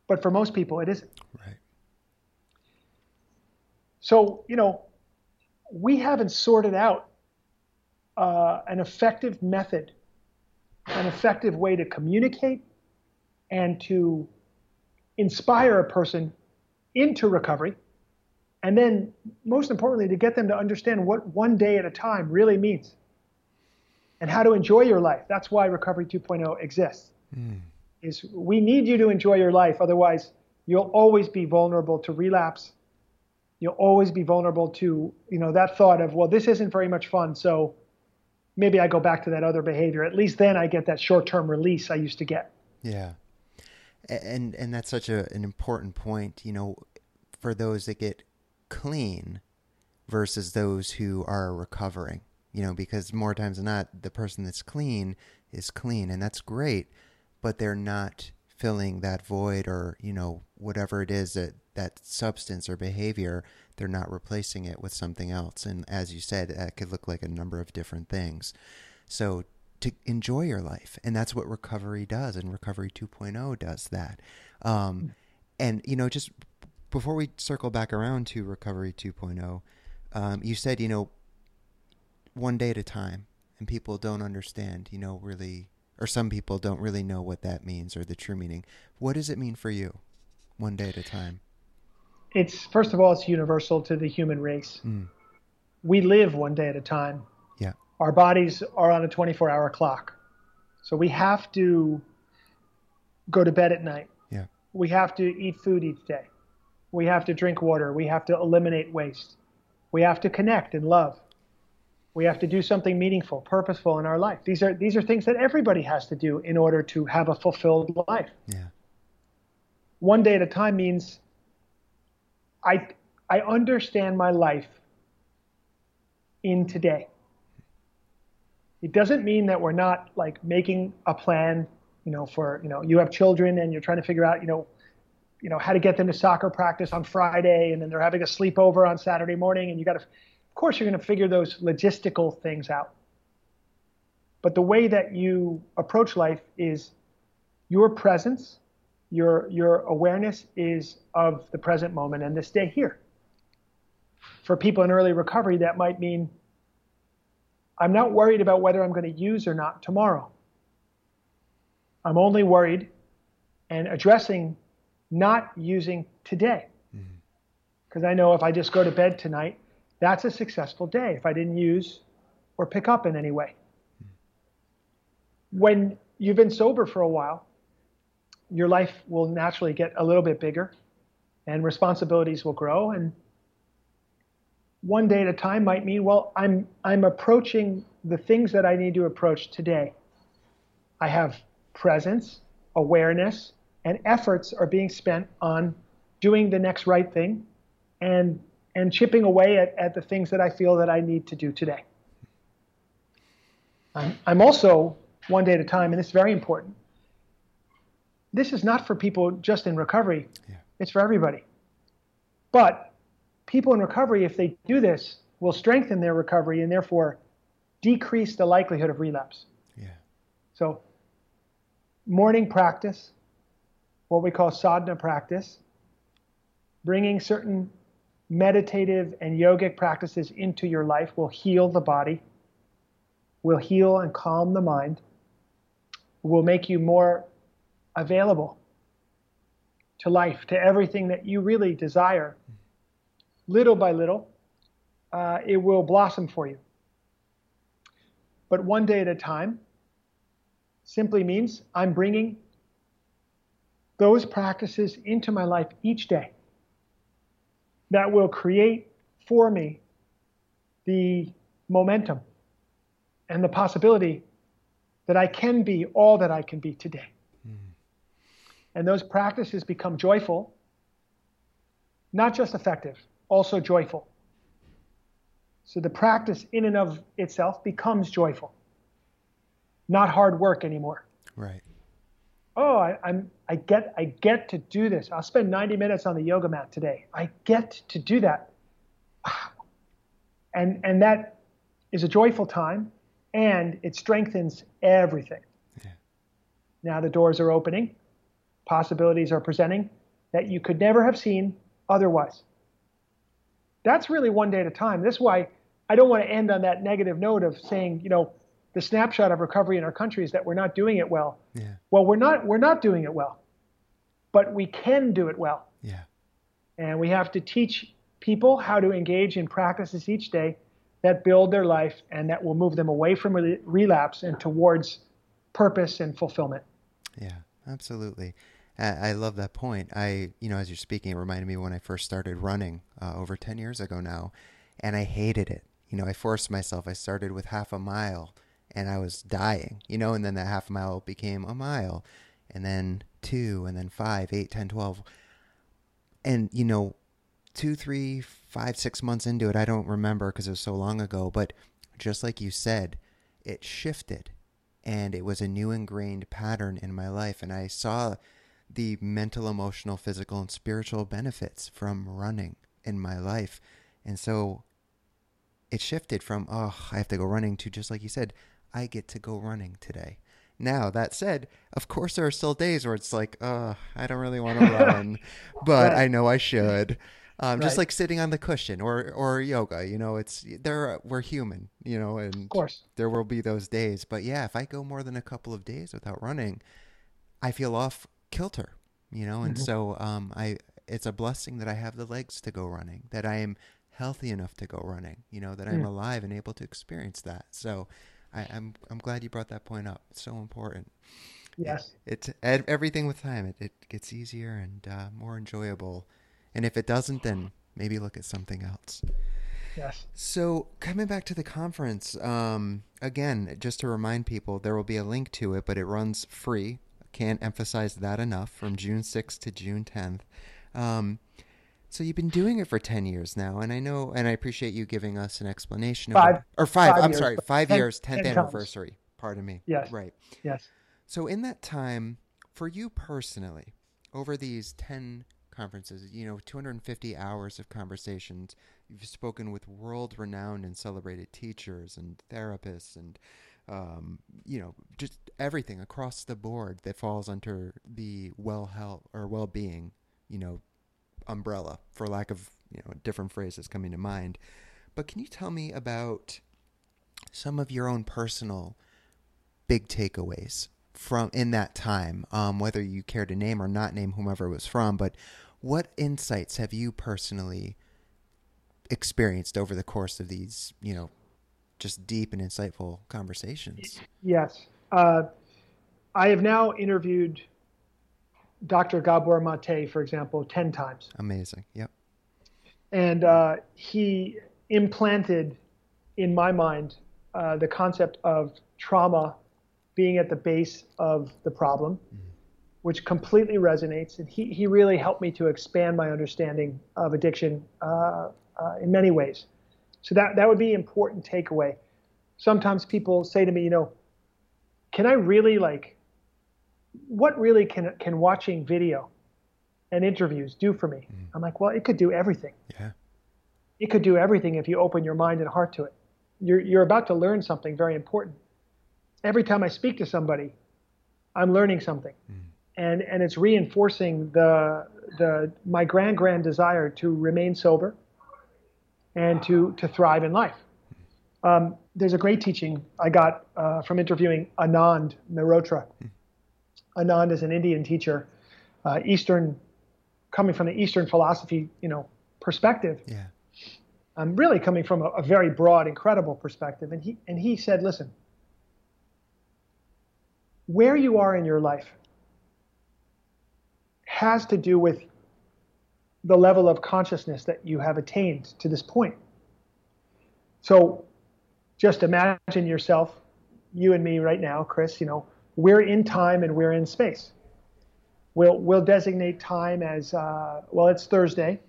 Speaker 2: but for most people it isn't
Speaker 1: right
Speaker 2: so you know we haven't sorted out uh, an effective method an effective way to communicate and to inspire a person into recovery. And then, most importantly, to get them to understand what one day at a time really means and how to enjoy your life. That's why Recovery 2.0 exists. Mm. Is we need you to enjoy your life. Otherwise, you'll always be vulnerable to relapse. You'll always be vulnerable to, you know, that thought of, well, this isn't very much fun, so maybe I go back to that other behavior. At least then I get that short-term release I used to get.
Speaker 1: Yeah and and that's such a, an important point you know for those that get clean versus those who are recovering you know because more times than not the person that's clean is clean and that's great but they're not filling that void or you know whatever it is that that substance or behavior they're not replacing it with something else and as you said that could look like a number of different things so to enjoy your life. And that's what recovery does. And recovery 2.0 does that. Um, and, you know, just before we circle back around to recovery 2.0, um, you said, you know, one day at a time. And people don't understand, you know, really, or some people don't really know what that means or the true meaning. What does it mean for you, one day at a time?
Speaker 2: It's, first of all, it's universal to the human race. Mm. We live one day at a time Yeah. our bodies are on a 24 hour clock. So we have to go to bed at night.
Speaker 1: Yeah.
Speaker 2: We have to eat food each day. We have to drink water. We have to eliminate waste. We have to connect and love. We have to do something meaningful, purposeful in our life. These are these are things that everybody has to do in order to have a fulfilled life.
Speaker 1: Yeah.
Speaker 2: One day at a time means I I understand my life in today. It doesn't mean that we're not like making a plan, you know, for, you know, you have children and you're trying to figure out, you know, you know, how to get them to soccer practice on Friday and then they're having a sleepover on Saturday morning and you got to course you're going to figure those logistical things out. But the way that you approach life is your presence, your your awareness is of the present moment and this day here. For people in early recovery, that might mean I'm not worried about whether I'm going to use or not tomorrow. I'm only worried and addressing not using today. Mm-hmm. because I know if I just go to bed tonight, that's a successful day if I didn't use or pick up in any way. When you've been sober for a while, your life will naturally get a little bit bigger and responsibilities will grow and one day at a time might mean well I'm I'm approaching the things that I need to approach today. I have presence, awareness, and efforts are being spent on doing the next right thing and and chipping away at, at the things that I feel that I need to do today. I'm, I'm also one day at a time, and this is very important. This is not for people just in recovery. Yeah. It's for everybody. But people in recovery, if they do this, will strengthen their recovery and therefore decrease the likelihood of relapse.
Speaker 1: Yeah.
Speaker 2: So, morning practice, what we call sadhana practice, bringing certain meditative and yogic practices into your life will heal the body, will heal and calm the mind, will make you more available to life, to everything that you really desire. Little by little, uh, it will blossom for you. But one day at a time simply means I'm bringing those practices into my life each day that will create for me the momentum and the possibility that I can be all that I can be today. Mm-hmm. And those practices become joyful, not just effective, also joyful. So the practice in and of itself becomes joyful, not hard work anymore.
Speaker 1: Right.
Speaker 2: Oh, I, am I get I get to do this. I'll spend 90 minutes on the yoga mat today. I get to do that. [sighs] And and that is a joyful time and it strengthens everything. Yeah. Now the doors are opening, possibilities are presenting that you could never have seen otherwise. That's really one day at a time. This is why I don't want to end on that negative note of saying, you know, the snapshot of recovery in our country is that we're not doing it well.
Speaker 1: Yeah.
Speaker 2: Well, we're not we're not doing it well. But we can do it well.
Speaker 1: Yeah.
Speaker 2: And we have to teach people how to engage in practices each day that build their life and that will move them away from relapse and towards purpose and fulfillment.
Speaker 1: Yeah, absolutely. I love that point. I, you know, as you're speaking, it reminded me when I first started running uh, over 10 years ago now, and I hated it. You know, I forced myself. I started with half a mile and I was dying, you know, and then that half mile became a mile and then two and then five, eight, ten, twelve. And, you know, two, three, five, six months into it, I don't remember because it was so long ago, but just like you said, it shifted and it was a new ingrained pattern in my life. And I saw the mental, emotional, physical, and spiritual benefits from running in my life. And so it shifted from, oh, I have to go running to just like you said, I get to go running today. Now, that said, of course, there are still days where it's like, oh, I don't really want to [laughs] run, but right. I know I should. Um, right. Just like sitting on the cushion or, or yoga, you know, it's there. We're human, you know, and
Speaker 2: of course
Speaker 1: there will be those days. But yeah, if I go more than a couple of days without running, I feel off kilter, you know, and mm-hmm. so um, I it's a blessing that I have the legs to go running, that I am healthy enough to go running, you know, that I'm mm. alive and able to experience that. So I, am I'm, I'm glad you brought that point up. It's so important.
Speaker 2: Yes.
Speaker 1: It, it's everything with time. It, it gets easier and uh, more enjoyable. And if it doesn't, then maybe look at something else.
Speaker 2: Yes.
Speaker 1: So coming back to the conference, um, again, just to remind people, there will be a link to it, but it runs free. Can't emphasize that enough. From June 6th to June 10th. Um, so you've been doing it for 10 years now, and I know, and I appreciate you giving us an explanation.
Speaker 2: Five.
Speaker 1: Of, or five, five I'm years, sorry, five ten, years, 10th anniversary. Comes. Pardon me.
Speaker 2: Yes.
Speaker 1: Right.
Speaker 2: Yes.
Speaker 1: So in that time, for you personally, over these 10 conferences, you know, 250 hours of conversations, you've spoken with world-renowned and celebrated teachers and therapists and, um, you know, just everything across the board that falls under the well health or well-being, you know, umbrella, for lack of you know different phrases coming to mind. But can you tell me about some of your own personal big takeaways from in that time? Um, whether you care to name or not name whomever it was from, but What insights have you personally experienced over the course of these, you know, just deep and insightful conversations?
Speaker 2: Yes. Uh, I have now interviewed Dr. Gabor Mate, for example, 10 times.
Speaker 1: Amazing. Yep.
Speaker 2: And uh, he implanted in my mind uh, the concept of trauma being at the base of the problem, mm-hmm. which completely resonates. And he, he really helped me to expand my understanding of addiction uh, uh, in many ways. So that, that would be an important takeaway. Sometimes people say to me, you know, can I really like, what really can, can watching video and interviews do for me? Mm. I'm like, well, it could do everything.
Speaker 1: Yeah.
Speaker 2: It could do everything if you open your mind and heart to it. You're, you're about to learn something very important. Every time I speak to somebody, I'm learning something. Mm. And, and it's reinforcing the, the, my grand, grand desire to remain sober and to, to thrive in life. Um, there's a great teaching I got uh, from interviewing Anand Mehrotra. Anand is an Indian teacher, uh, Eastern, coming from the Eastern philosophy, you know, perspective.
Speaker 1: Yeah.
Speaker 2: I'm um, really coming from a, a very broad, incredible perspective. And he and he said, listen, where you are in your life has to do with the level of consciousness that you have attained to this point. So just imagine yourself, you and me right now, Chris, you know, we're in time and we're in space. We'll, we'll designate time as, uh, well, it's Thursday,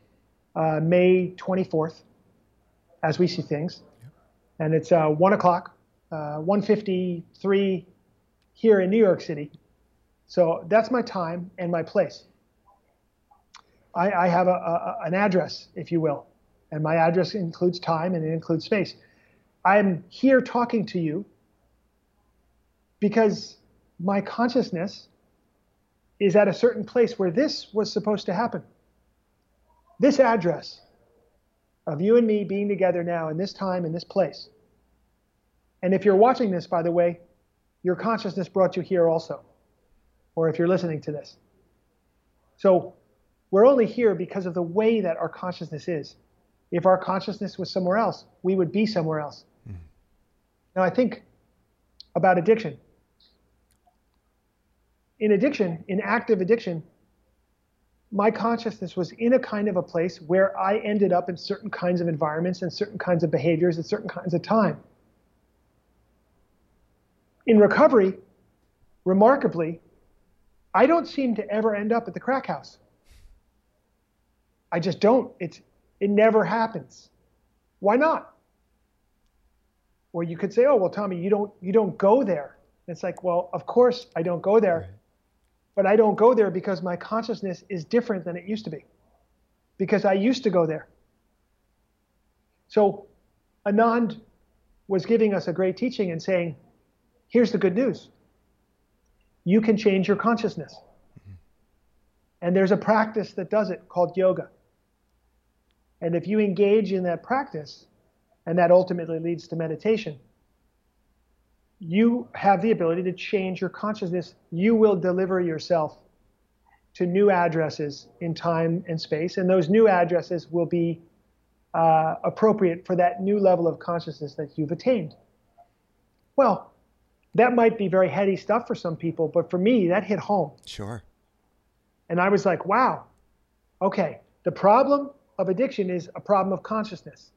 Speaker 2: uh, May 24th, as we see things. And it's uh, 1 o'clock, uh, 1.53 here in New York City. So that's my time and my place. I, I have a, a, an address, if you will, and my address includes time and it includes space. I'm here talking to you because my consciousness is at a certain place where this was supposed to happen. This address of you and me being together now in this time, in this place. And if you're watching this, by the way, your consciousness brought you here also, or if you're listening to this. So we're only here because of the way that our consciousness is. If our consciousness was somewhere else, we would be somewhere else. Mm. Now, I think about addiction. In addiction, in active addiction, my consciousness was in a kind of a place where I ended up in certain kinds of environments and certain kinds of behaviors at certain kinds of time. In recovery, remarkably, I don't seem to ever end up at the crack house. I just don't. It's it never happens. Why not? Or you could say, oh well, Tommy, you don't you don't go there. it's like, well, of course I don't go there, right. But I don't go there because my consciousness is different than it used to be, because I used to go there. So, Anand was giving us a great teaching and saying, here's the good news. You can change your consciousness. Mm-hmm. And there's a practice that does it called yoga. And if you engage in that practice, and that ultimately leads to meditation, you have the ability to change your consciousness. You will deliver yourself to new addresses in time and space, and those new addresses will be uh, appropriate for that new level of consciousness that you've attained. Well, that might be very heady stuff for some people, but for me, that hit home.
Speaker 1: Sure.
Speaker 2: And I was like, wow, okay, the problem of addiction is a problem of consciousness.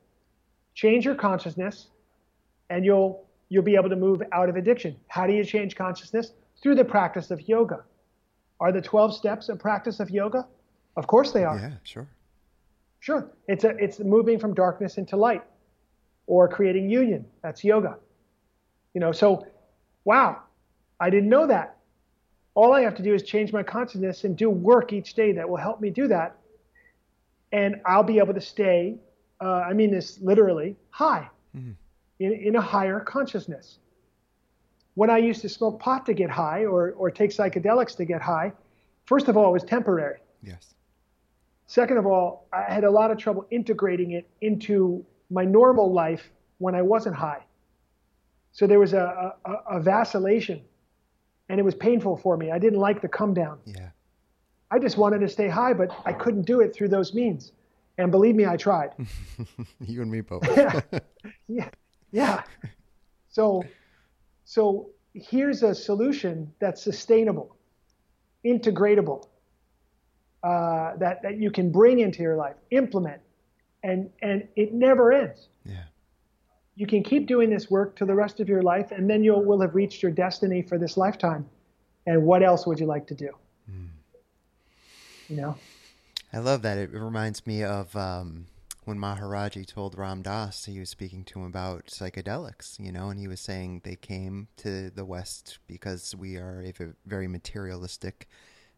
Speaker 2: Change your consciousness, and you'll you'll be able to move out of addiction. How do you change consciousness? Through the practice of yoga. Are the 12 steps a practice of yoga? Of course they are.
Speaker 1: Yeah, sure.
Speaker 2: Sure. It's a it's moving from darkness into light or creating union. That's yoga. You know, so wow, I didn't know that. All I have to do is change my consciousness and do work each day that will help me do that and I'll be able to stay, uh, I mean this literally, high, mm-hmm. In, in a higher consciousness. When I used to smoke pot to get high or, or take psychedelics to get high, first of all, it was temporary.
Speaker 1: Yes.
Speaker 2: Second of all, I had a lot of trouble integrating it into my normal life when I wasn't high. So there was a, a, a vacillation and it was painful for me. I didn't like the come down.
Speaker 1: Yeah.
Speaker 2: I just wanted to stay high, but I couldn't do it through those means. And believe me, I tried. [laughs]
Speaker 1: you and me both. [laughs]
Speaker 2: yeah. yeah. Yeah. So, so here's a solution that's sustainable, integratable, uh, that, that you can bring into your life, implement, and, and it never ends.
Speaker 1: Yeah.
Speaker 2: You can keep doing this work to the rest of your life, and then you will have reached your destiny for this lifetime. And what else would you like to do? Mm. You know?
Speaker 1: I love that. It reminds me of um, when Maharaji told Ram Dass he was speaking to him about psychedelics, you know, and he was saying they came to the West because we are a very materialistic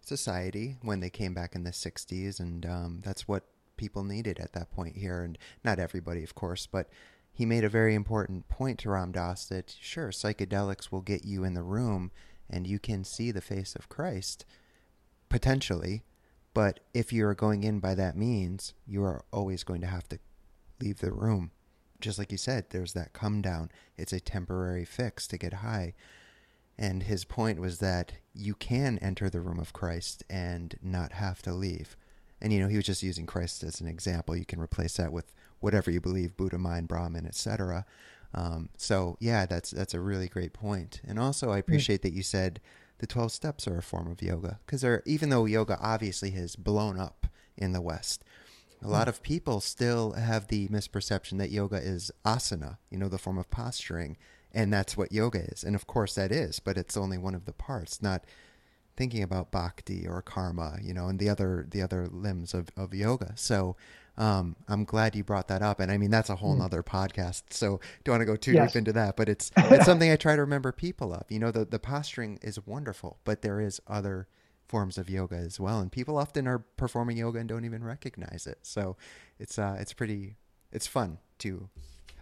Speaker 1: society when they came back in the 60s, and um, that's what people needed at that point here. And not everybody, of course, but he made a very important point to Ram Dass that sure, psychedelics will get you in the room and you can see the face of Christ potentially but if you're going in by that means, you are always going to have to leave the room. Just like you said, there's that come down. It's a temporary fix to get high. And his point was that you can enter the room of Christ and not have to leave. And you know, he was just using Christ as an example. You can replace that with whatever you believe, Buddha mind, Brahman, etc. Um, so yeah, that's that's a really great point. And also, I appreciate that you said the 12 steps are a form of yoga because they're, even though yoga obviously has blown up in the West, a lot hmm. of people still have the misperception that yoga is asana, you know, the form of posturing, and that's what yoga is. And of course that is, but it's only one of the parts, not thinking about bhakti or karma, you know, and the other the other limbs of, of yoga. So um, I'm glad you brought that up, and I mean that's a whole mm. nother podcast. So don't want to go too yes. deep into that, but it's [laughs] it's something I try to remember people of. You know, the the posturing is wonderful, but there is other forms of yoga as well, and people often are performing yoga and don't even recognize it. So it's uh it's pretty it's fun to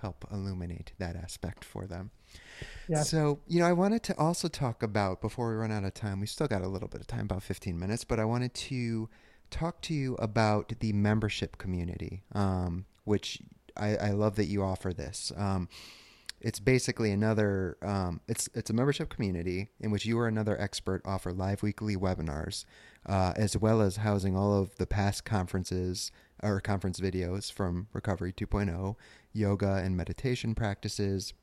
Speaker 1: help illuminate that aspect for them. Yeah. So, you know, I wanted to also talk about before we run out of time. We still got a little bit of time, about 15 minutes, but I wanted to talk to you about the membership community, um, which I, I, love that you offer this. Um, it's basically another um, it's it's a membership community in which you or another expert offer live weekly webinars uh, as well as housing all of the past conferences or conference videos from recovery 2.0 yoga and meditation practices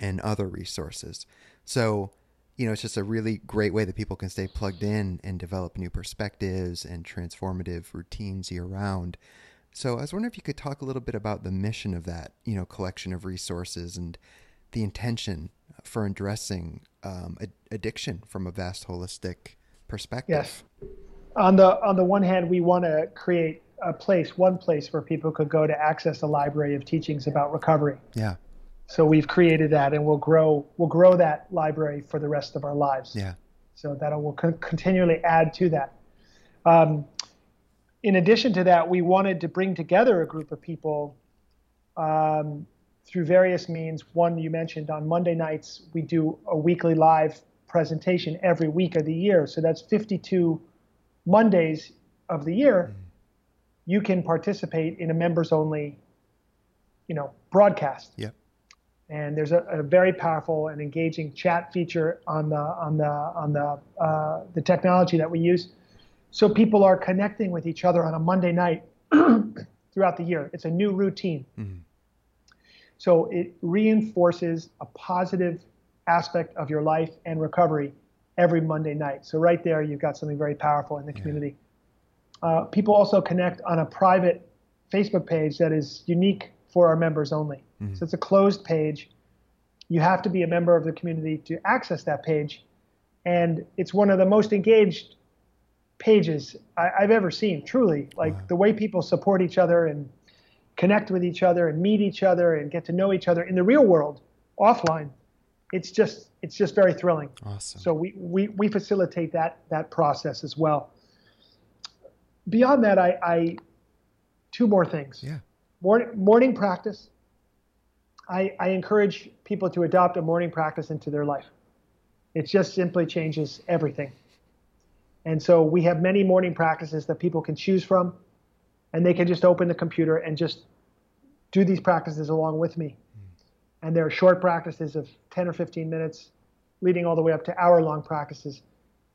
Speaker 1: and other resources so you know, it's just a really great way that people can stay plugged in and develop new perspectives and transformative routines year round. So I was wondering if you could talk a little bit about the mission of that, you know, collection of resources and the intention for addressing um, addiction from a vast holistic perspective.
Speaker 2: Yes. On the on the one hand, we want to create a place, one place where people could go to access a library of teachings about recovery.
Speaker 1: Yeah.
Speaker 2: So we've created that, and we'll grow we'll grow that library for the rest of our lives.
Speaker 1: Yeah.
Speaker 2: So that will con- continually add to that. Um, in addition to that, we wanted to bring together a group of people um, through various means. One you mentioned on Monday nights, we do a weekly live presentation every week of the year. So that's 52 Mondays of the year. Mm-hmm. You can participate in a members only, you know, broadcast.
Speaker 1: Yep
Speaker 2: and there's a, a, very powerful and engaging chat feature on the on the on the uh, the technology that we use. So people are connecting with each other on a Monday night [clears throat] throughout the year. It's a new routine. Mm-hmm. So it reinforces a positive aspect of your life and recovery every Monday night. So right there, you've got something very powerful in the community. Yeah. Uh, people also connect on a private Facebook page that is unique for our members only. Mm-hmm. So it's a closed page. You have to be a member of the community to access that page. And it's one of the most engaged pages I, have ever seen, truly. Like wow. the way people support each other and connect with each other and meet each other and get to know each other in the real world, offline. It's just it's just very thrilling.
Speaker 1: Awesome.
Speaker 2: So we, we, we facilitate that that process as well. Beyond that, I, I two more things.
Speaker 1: Yeah.
Speaker 2: Morning, morning practice. I, I encourage people to adopt a morning practice into their life. It just simply changes everything. And so we have many morning practices that people can choose from, and they can just open the computer and just do these practices along with me. Mm. And there are short practices of 10 or 15 minutes, leading all the way up to hour long practices,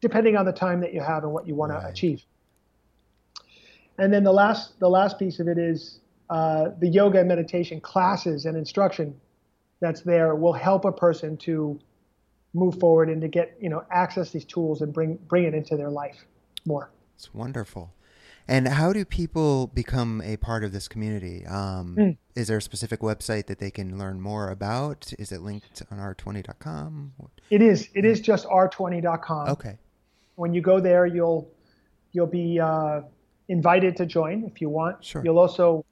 Speaker 2: depending on the time that you have and what you want right. to achieve. And then the last the last piece of it is uh, the yoga and meditation classes and instruction that's there will help a person to move forward and to get you know access these tools and bring bring it into their life more.
Speaker 1: It's wonderful. And how do people become a part of this community? Um, mm. Is there a specific website that they can learn more about? Is it linked on r20.com?
Speaker 2: It is. It is just r20.com.
Speaker 1: Okay.
Speaker 2: When you go there, you'll you'll be uh, invited to join if you want.
Speaker 1: Sure.
Speaker 2: You'll also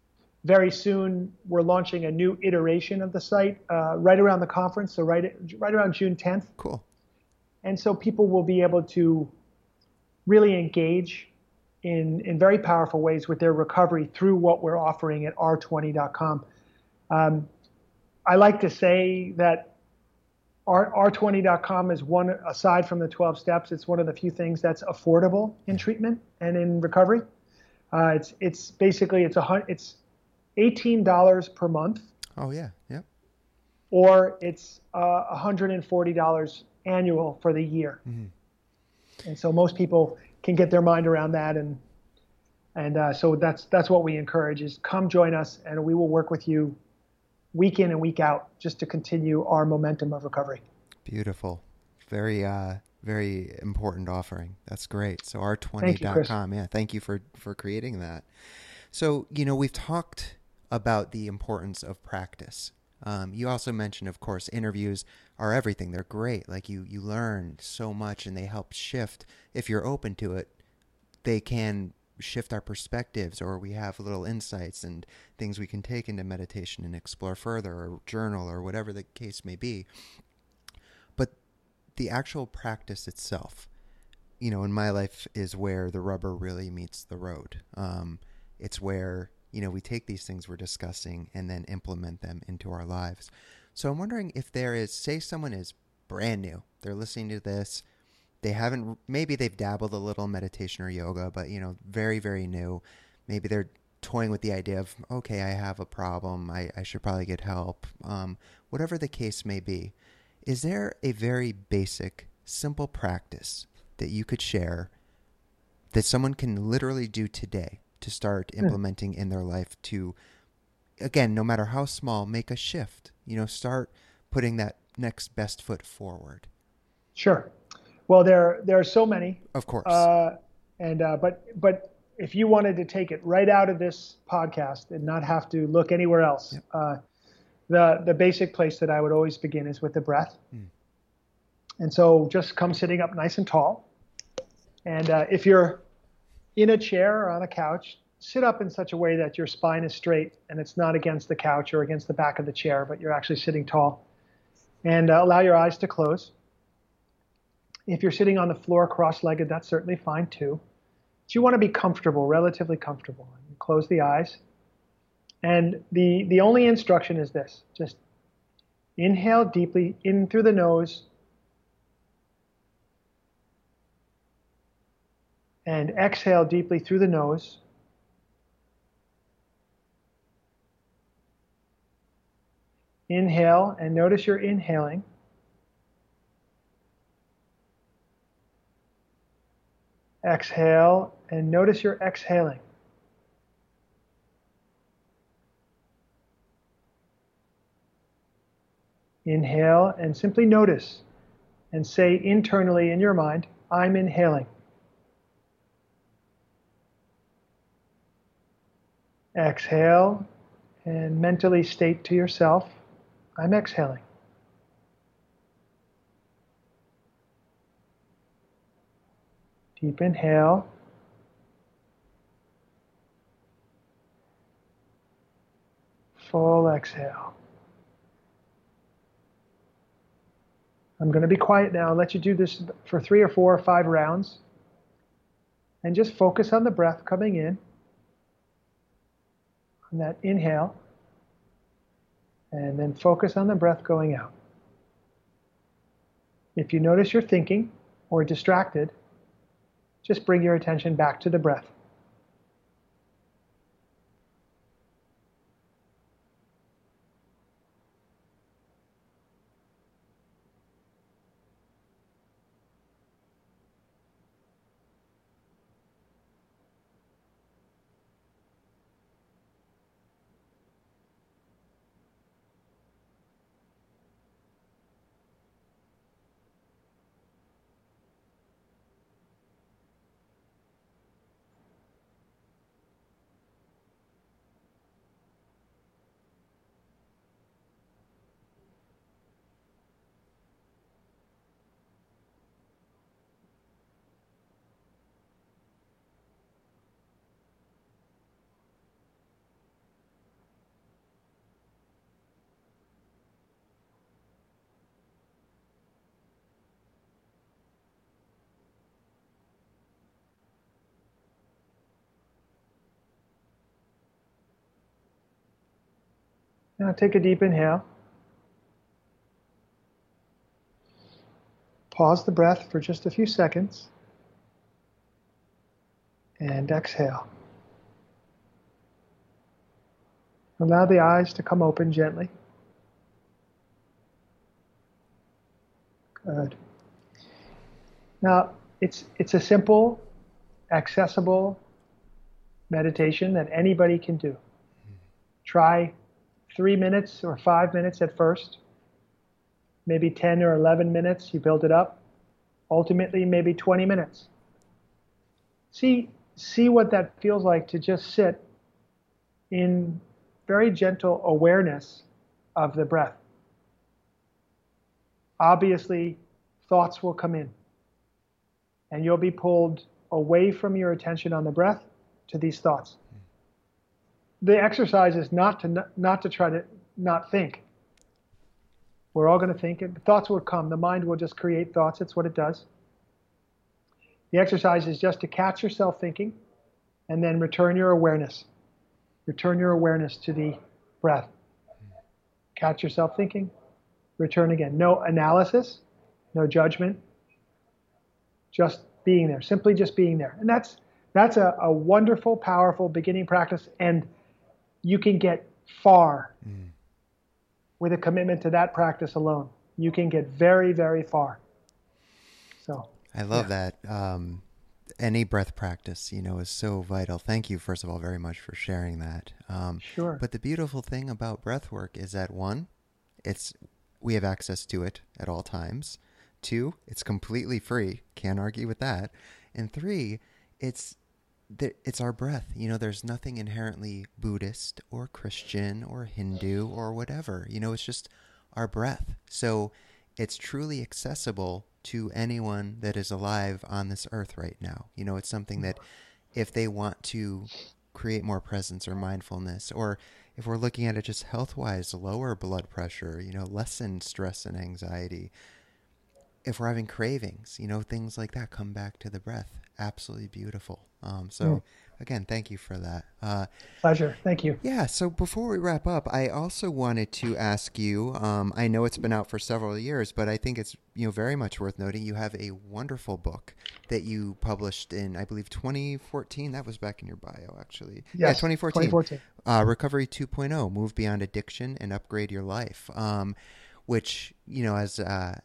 Speaker 2: very soon we're launching a new iteration of the site uh, right around the conference, so right right around June 10th.
Speaker 1: Cool.
Speaker 2: And so people will be able to really engage in in very powerful ways with their recovery through what we're offering at r20.com. Um, I like to say that R, R20.com is one, aside from the 12 steps, it's one of the few things that's affordable in treatment and in recovery. Uh, it's it's basically it's a it's eighteen dollars per month.
Speaker 1: Oh yeah, yeah.
Speaker 2: Or it's uh, hundred and forty dollars annual for the year. Mm-hmm. And so most people can get their mind around that, and and uh, so that's that's what we encourage is come join us, and we will work with you week in and week out just to continue our momentum of recovery.
Speaker 1: Beautiful, very uh, very important offering. That's great. So r20.com. Yeah, thank you for for creating that. So you know we've talked about the importance of practice. Um, you also mentioned, of course, interviews are everything. They're great. Like you, you learn so much, and they help shift. If you're open to it, they can shift our perspectives, or we have little insights and things we can take into meditation and explore further, or journal, or whatever the case may be. But the actual practice itself, you know, in my life, is where the rubber really meets the road. Um, it's where you know, we take these things we're discussing and then implement them into our lives. So I'm wondering if there is, say, someone is brand new, they're listening to this, they haven't, maybe they've dabbled a little meditation or yoga, but, you know, very, very new. Maybe they're toying with the idea of, okay, I have a problem, I, I should probably get help, um, whatever the case may be. Is there a very basic, simple practice that you could share that someone can literally do today to start hmm. implementing in their life to again no matter how small make a shift you know start putting that next best foot forward
Speaker 2: sure well there there are so many
Speaker 1: of course
Speaker 2: uh, and uh, but but if you wanted to take it right out of this podcast and not have to look anywhere else yep. uh, the the basic place that i would always begin is with the breath mm. and so just come sitting up nice and tall and uh, if you're in a chair or on a couch, sit up in such a way that your spine is straight and it's not against the couch or against the back of the chair, but you're actually sitting tall. And uh, allow your eyes to close. If you're sitting on the floor cross legged, that's certainly fine too. But you want to be comfortable, relatively comfortable. You close the eyes. And the, the only instruction is this just inhale deeply in through the nose and exhale deeply through the nose. Inhale and notice you're inhaling. Exhale and notice you're exhaling. Inhale and simply notice and say internally in your mind, I'm inhaling. Exhale and mentally state to yourself, I'm exhaling. Deep inhale. Full exhale. I'm going to be quiet now. I'll let you do this for three or four or five rounds. And just focus on the breath coming in that inhale, and then focus on the breath going out. If you notice you're thinking or distracted, just bring your attention back to the breath. Now take a deep inhale. Pause the breath for just a few seconds. And exhale. Allow the eyes to come open gently. Good. Now, it's, it's a simple, accessible meditation that anybody can do. Hmm. Try three minutes or five minutes at first, maybe 10 or 11 minutes, you build it up. Ultimately, maybe 20 minutes. See, see what that feels like to just sit in very gentle awareness of the breath. Obviously, thoughts will come in, and you'll be pulled away from your attention on the breath to these thoughts. The exercise is not to not to try to not think. We're all going to think, and thoughts will come. The mind will just create thoughts. It's what it does. The exercise is just to catch yourself thinking, and then return your awareness. Return your awareness to the breath. Catch yourself thinking, return again. No analysis, no judgment, just being there, simply just being there. And that's that's a, a wonderful, powerful beginning practice, and you can get far mm. with a commitment to that practice alone. You can get very, very far. So
Speaker 1: I love yeah. that. Um, any breath practice, you know, is so vital. Thank you, first of all, very much for sharing that.
Speaker 2: Um, sure.
Speaker 1: But the beautiful thing about breath work is that one, it's we have access to it at all times. Two, it's completely free. Can't argue with that. And three, it's it's our breath. You know, there's nothing inherently Buddhist or Christian or Hindu or whatever. You know, it's just our breath. So it's truly accessible to anyone that is alive on this earth right now. You know, it's something that if they want to create more presence or mindfulness, or if we're looking at it just health wise, lower blood pressure, you know, lessen stress and anxiety. If we're having cravings, you know, things like that, come back to the breath. Absolutely beautiful. Um, so, mm again, thank you for that. Uh,
Speaker 2: Pleasure. Thank you.
Speaker 1: Yeah. So before we wrap up, I also wanted to ask you. Um, I know it's been out for several years, but I think it's you know very much worth noting. You have a wonderful book that you published in, I believe, 2014. That was back in your bio, actually.
Speaker 2: Yes, yeah, 2014. 2014.
Speaker 1: Uh, Recovery 2.0: Move Beyond Addiction and Upgrade Your Life. Um, which you know, as uh,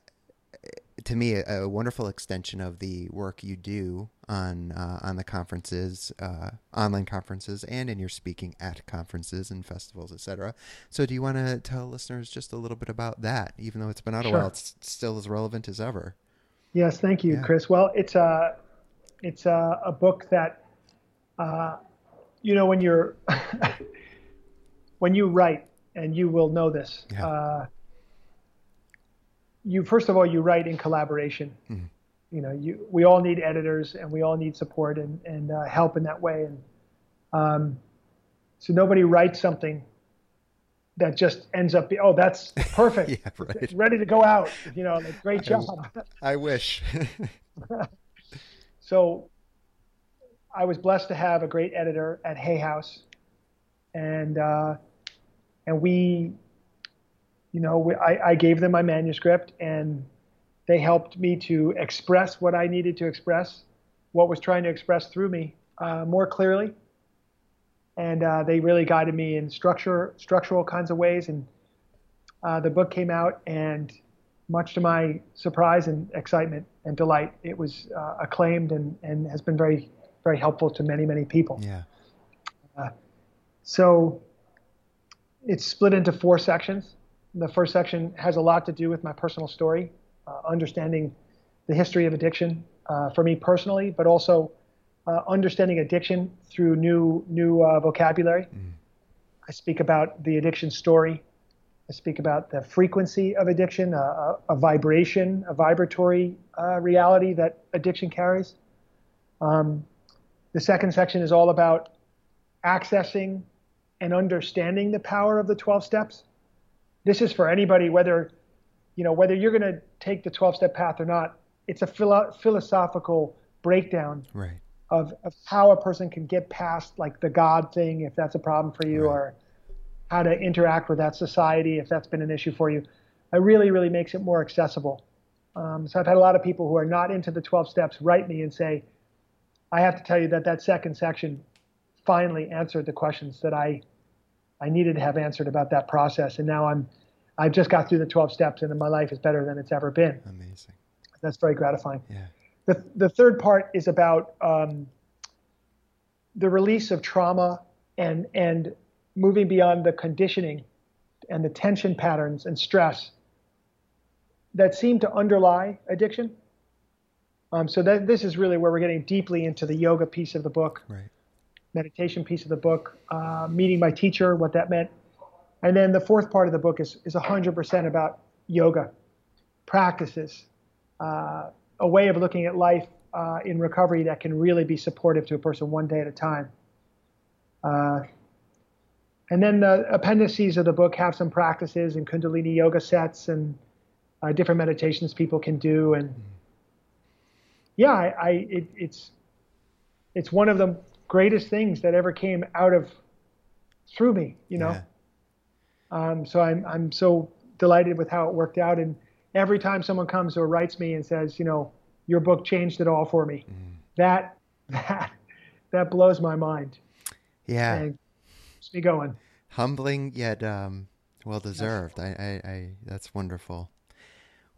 Speaker 1: to me, a, a, wonderful extension of the work you do on uh, on the conferences, uh, online conferences, and in your speaking at conferences and festivals, etc. So, do you want to tell listeners just a little bit about that? Even though it's been out sure. a while, it's still as relevant as ever.
Speaker 2: Yes, thank you, yeah. Chris. Well, it's a it's a, a book that uh, you know when you're [laughs] when you write, and you will know this. Yeah uh, you first of all you write in collaboration. Mm-hmm. You know, you we all need editors and we all need support and and uh, help in that way. And um, so nobody writes something that just ends up be, oh that's [laughs] perfect, yeah, right. ready to go out. You know, like great job.
Speaker 1: I, [laughs] I wish. [laughs]
Speaker 2: so I was blessed to have a great editor at Hay House, and uh, and we you know, I, I gave them my manuscript and they helped me to express what I needed to express, what was trying to express through me uh, more clearly. And uh, they really guided me in structure, structural kinds of ways. And uh, the book came out, and much to my surprise and excitement and delight, it was uh, acclaimed and, and has been very, very helpful to many, many people.
Speaker 1: Yeah.
Speaker 2: Uh, so it's split into four sections the first section has a lot to do with my personal story, uh, understanding the history of addiction uh, for me personally, but also uh, understanding addiction through new new uh, vocabulary. Mm. I speak about the addiction story. I speak about the frequency of addiction, a, a, a vibration, a vibratory uh, reality that addiction carries. Um, the second section is all about accessing and understanding the power of the 12 steps this is for anybody, whether you know whether you're going to take the 12-step path or not. It's a philo- philosophical breakdown
Speaker 1: right.
Speaker 2: of, of how a person can get past like the God thing, if that's a problem for you, right. or how to interact with that society if that's been an issue for you. It really, really makes it more accessible. Um, so I've had a lot of people who are not into the 12 steps write me and say, I have to tell you that that second section finally answered the questions that I I needed to have answered about that process, and now I'm I've just got through the 12 steps, and my life is better than it's ever been.
Speaker 1: Amazing.
Speaker 2: That's very gratifying.
Speaker 1: Yeah.
Speaker 2: The the third part is about um, the release of trauma and and moving beyond the conditioning and the tension patterns and stress that seem to underlie addiction. Um, so that this is really where we're getting deeply into the yoga piece of the book,
Speaker 1: Right.
Speaker 2: meditation piece of the book, uh, meeting my teacher, what that meant, and then the fourth part of the book is is 100% about yoga practices, uh, a way of looking at life uh, in recovery that can really be supportive to a person one day at a time. Uh, and then the appendices of the book have some practices and Kundalini yoga sets and uh, different meditations people can do. And yeah, I, I it, it's it's one of the greatest things that ever came out of through me, you know.
Speaker 1: Yeah.
Speaker 2: Um, so I'm I'm so delighted with how it worked out. And every time someone comes or writes me and says, you know, your book changed it all for me, that [laughs] that that blows my mind
Speaker 1: Yeah.
Speaker 2: and keeps me going.
Speaker 1: Humbling yet um, well deserved. I, I, I, that's wonderful.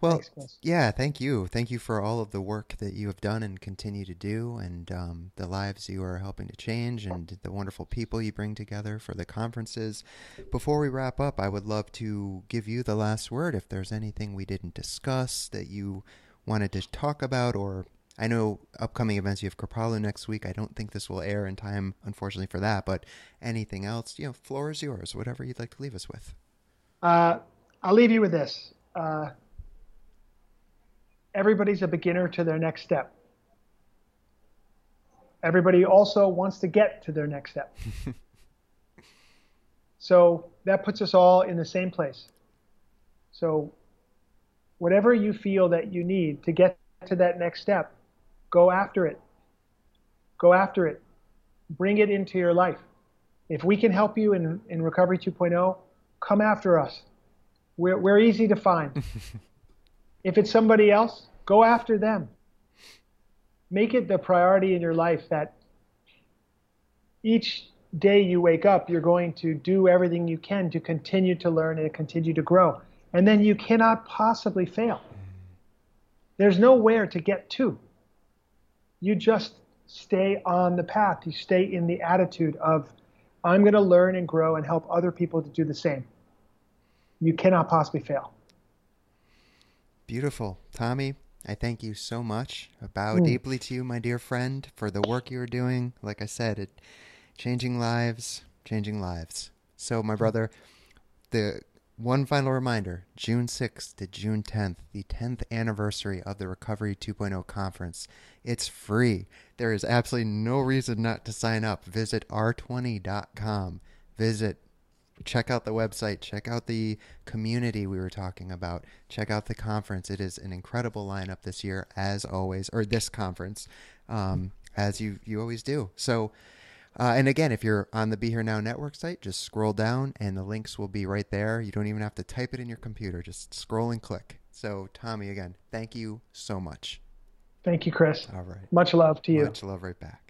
Speaker 1: Well,
Speaker 2: Thanks,
Speaker 1: yeah, thank you. Thank you for all of the work that you have done and continue to do, and um, the lives you are helping to change, and the wonderful people you bring together for the conferences. Before we wrap up, I would love to give you the last word. If there's anything we didn't discuss that you wanted to talk about, or I know upcoming events, you have Kripalu next week. I don't think this will air in time, unfortunately, for that, but anything else, you know, floor is yours, whatever you'd like to leave us with.
Speaker 2: Uh, I'll leave you with this. Uh, everybody's a beginner to their next step. Everybody also wants to get to their next step. [laughs] so that puts us all in the same place. So, whatever you feel that you need to get to that next step, go after it. Go after it. Bring it into your life. If we can help you in, in Recovery 2.0, come after us. We're, we're easy to find. [laughs] if it's somebody else, go after them. Make it the priority in your life that each day you wake up, you're going to do everything you can to continue to learn and continue to grow. And then you cannot possibly fail. There's nowhere to get to. You just stay on the path. You stay in the attitude of, I'm going to learn and grow and help other people to do the same. You cannot possibly fail.
Speaker 1: Beautiful. Tommy, I thank you so much. I bow
Speaker 2: Mm.
Speaker 1: deeply to you, my dear friend, for the work you are doing. Like I said, it changing lives, changing lives. So, my brother, the one final reminder June 6th to June 10th, the 10th anniversary of the Recovery 2.0 conference. It's free. There is absolutely no reason not to sign up. Visit r20.com. Visit check out the website, check out the community we were talking about, check out the conference. It is an incredible lineup this year, as always, or this conference, um, as you you always do. So, uh, and again, if you're on the Be Here Now Network site, just scroll down, and the links will be right there. You don't even have to type it in your computer; just scroll and click. So, Tommy, again, thank you so much.
Speaker 2: Thank you, Chris.
Speaker 1: All right,
Speaker 2: Much love to you.
Speaker 1: much love right back.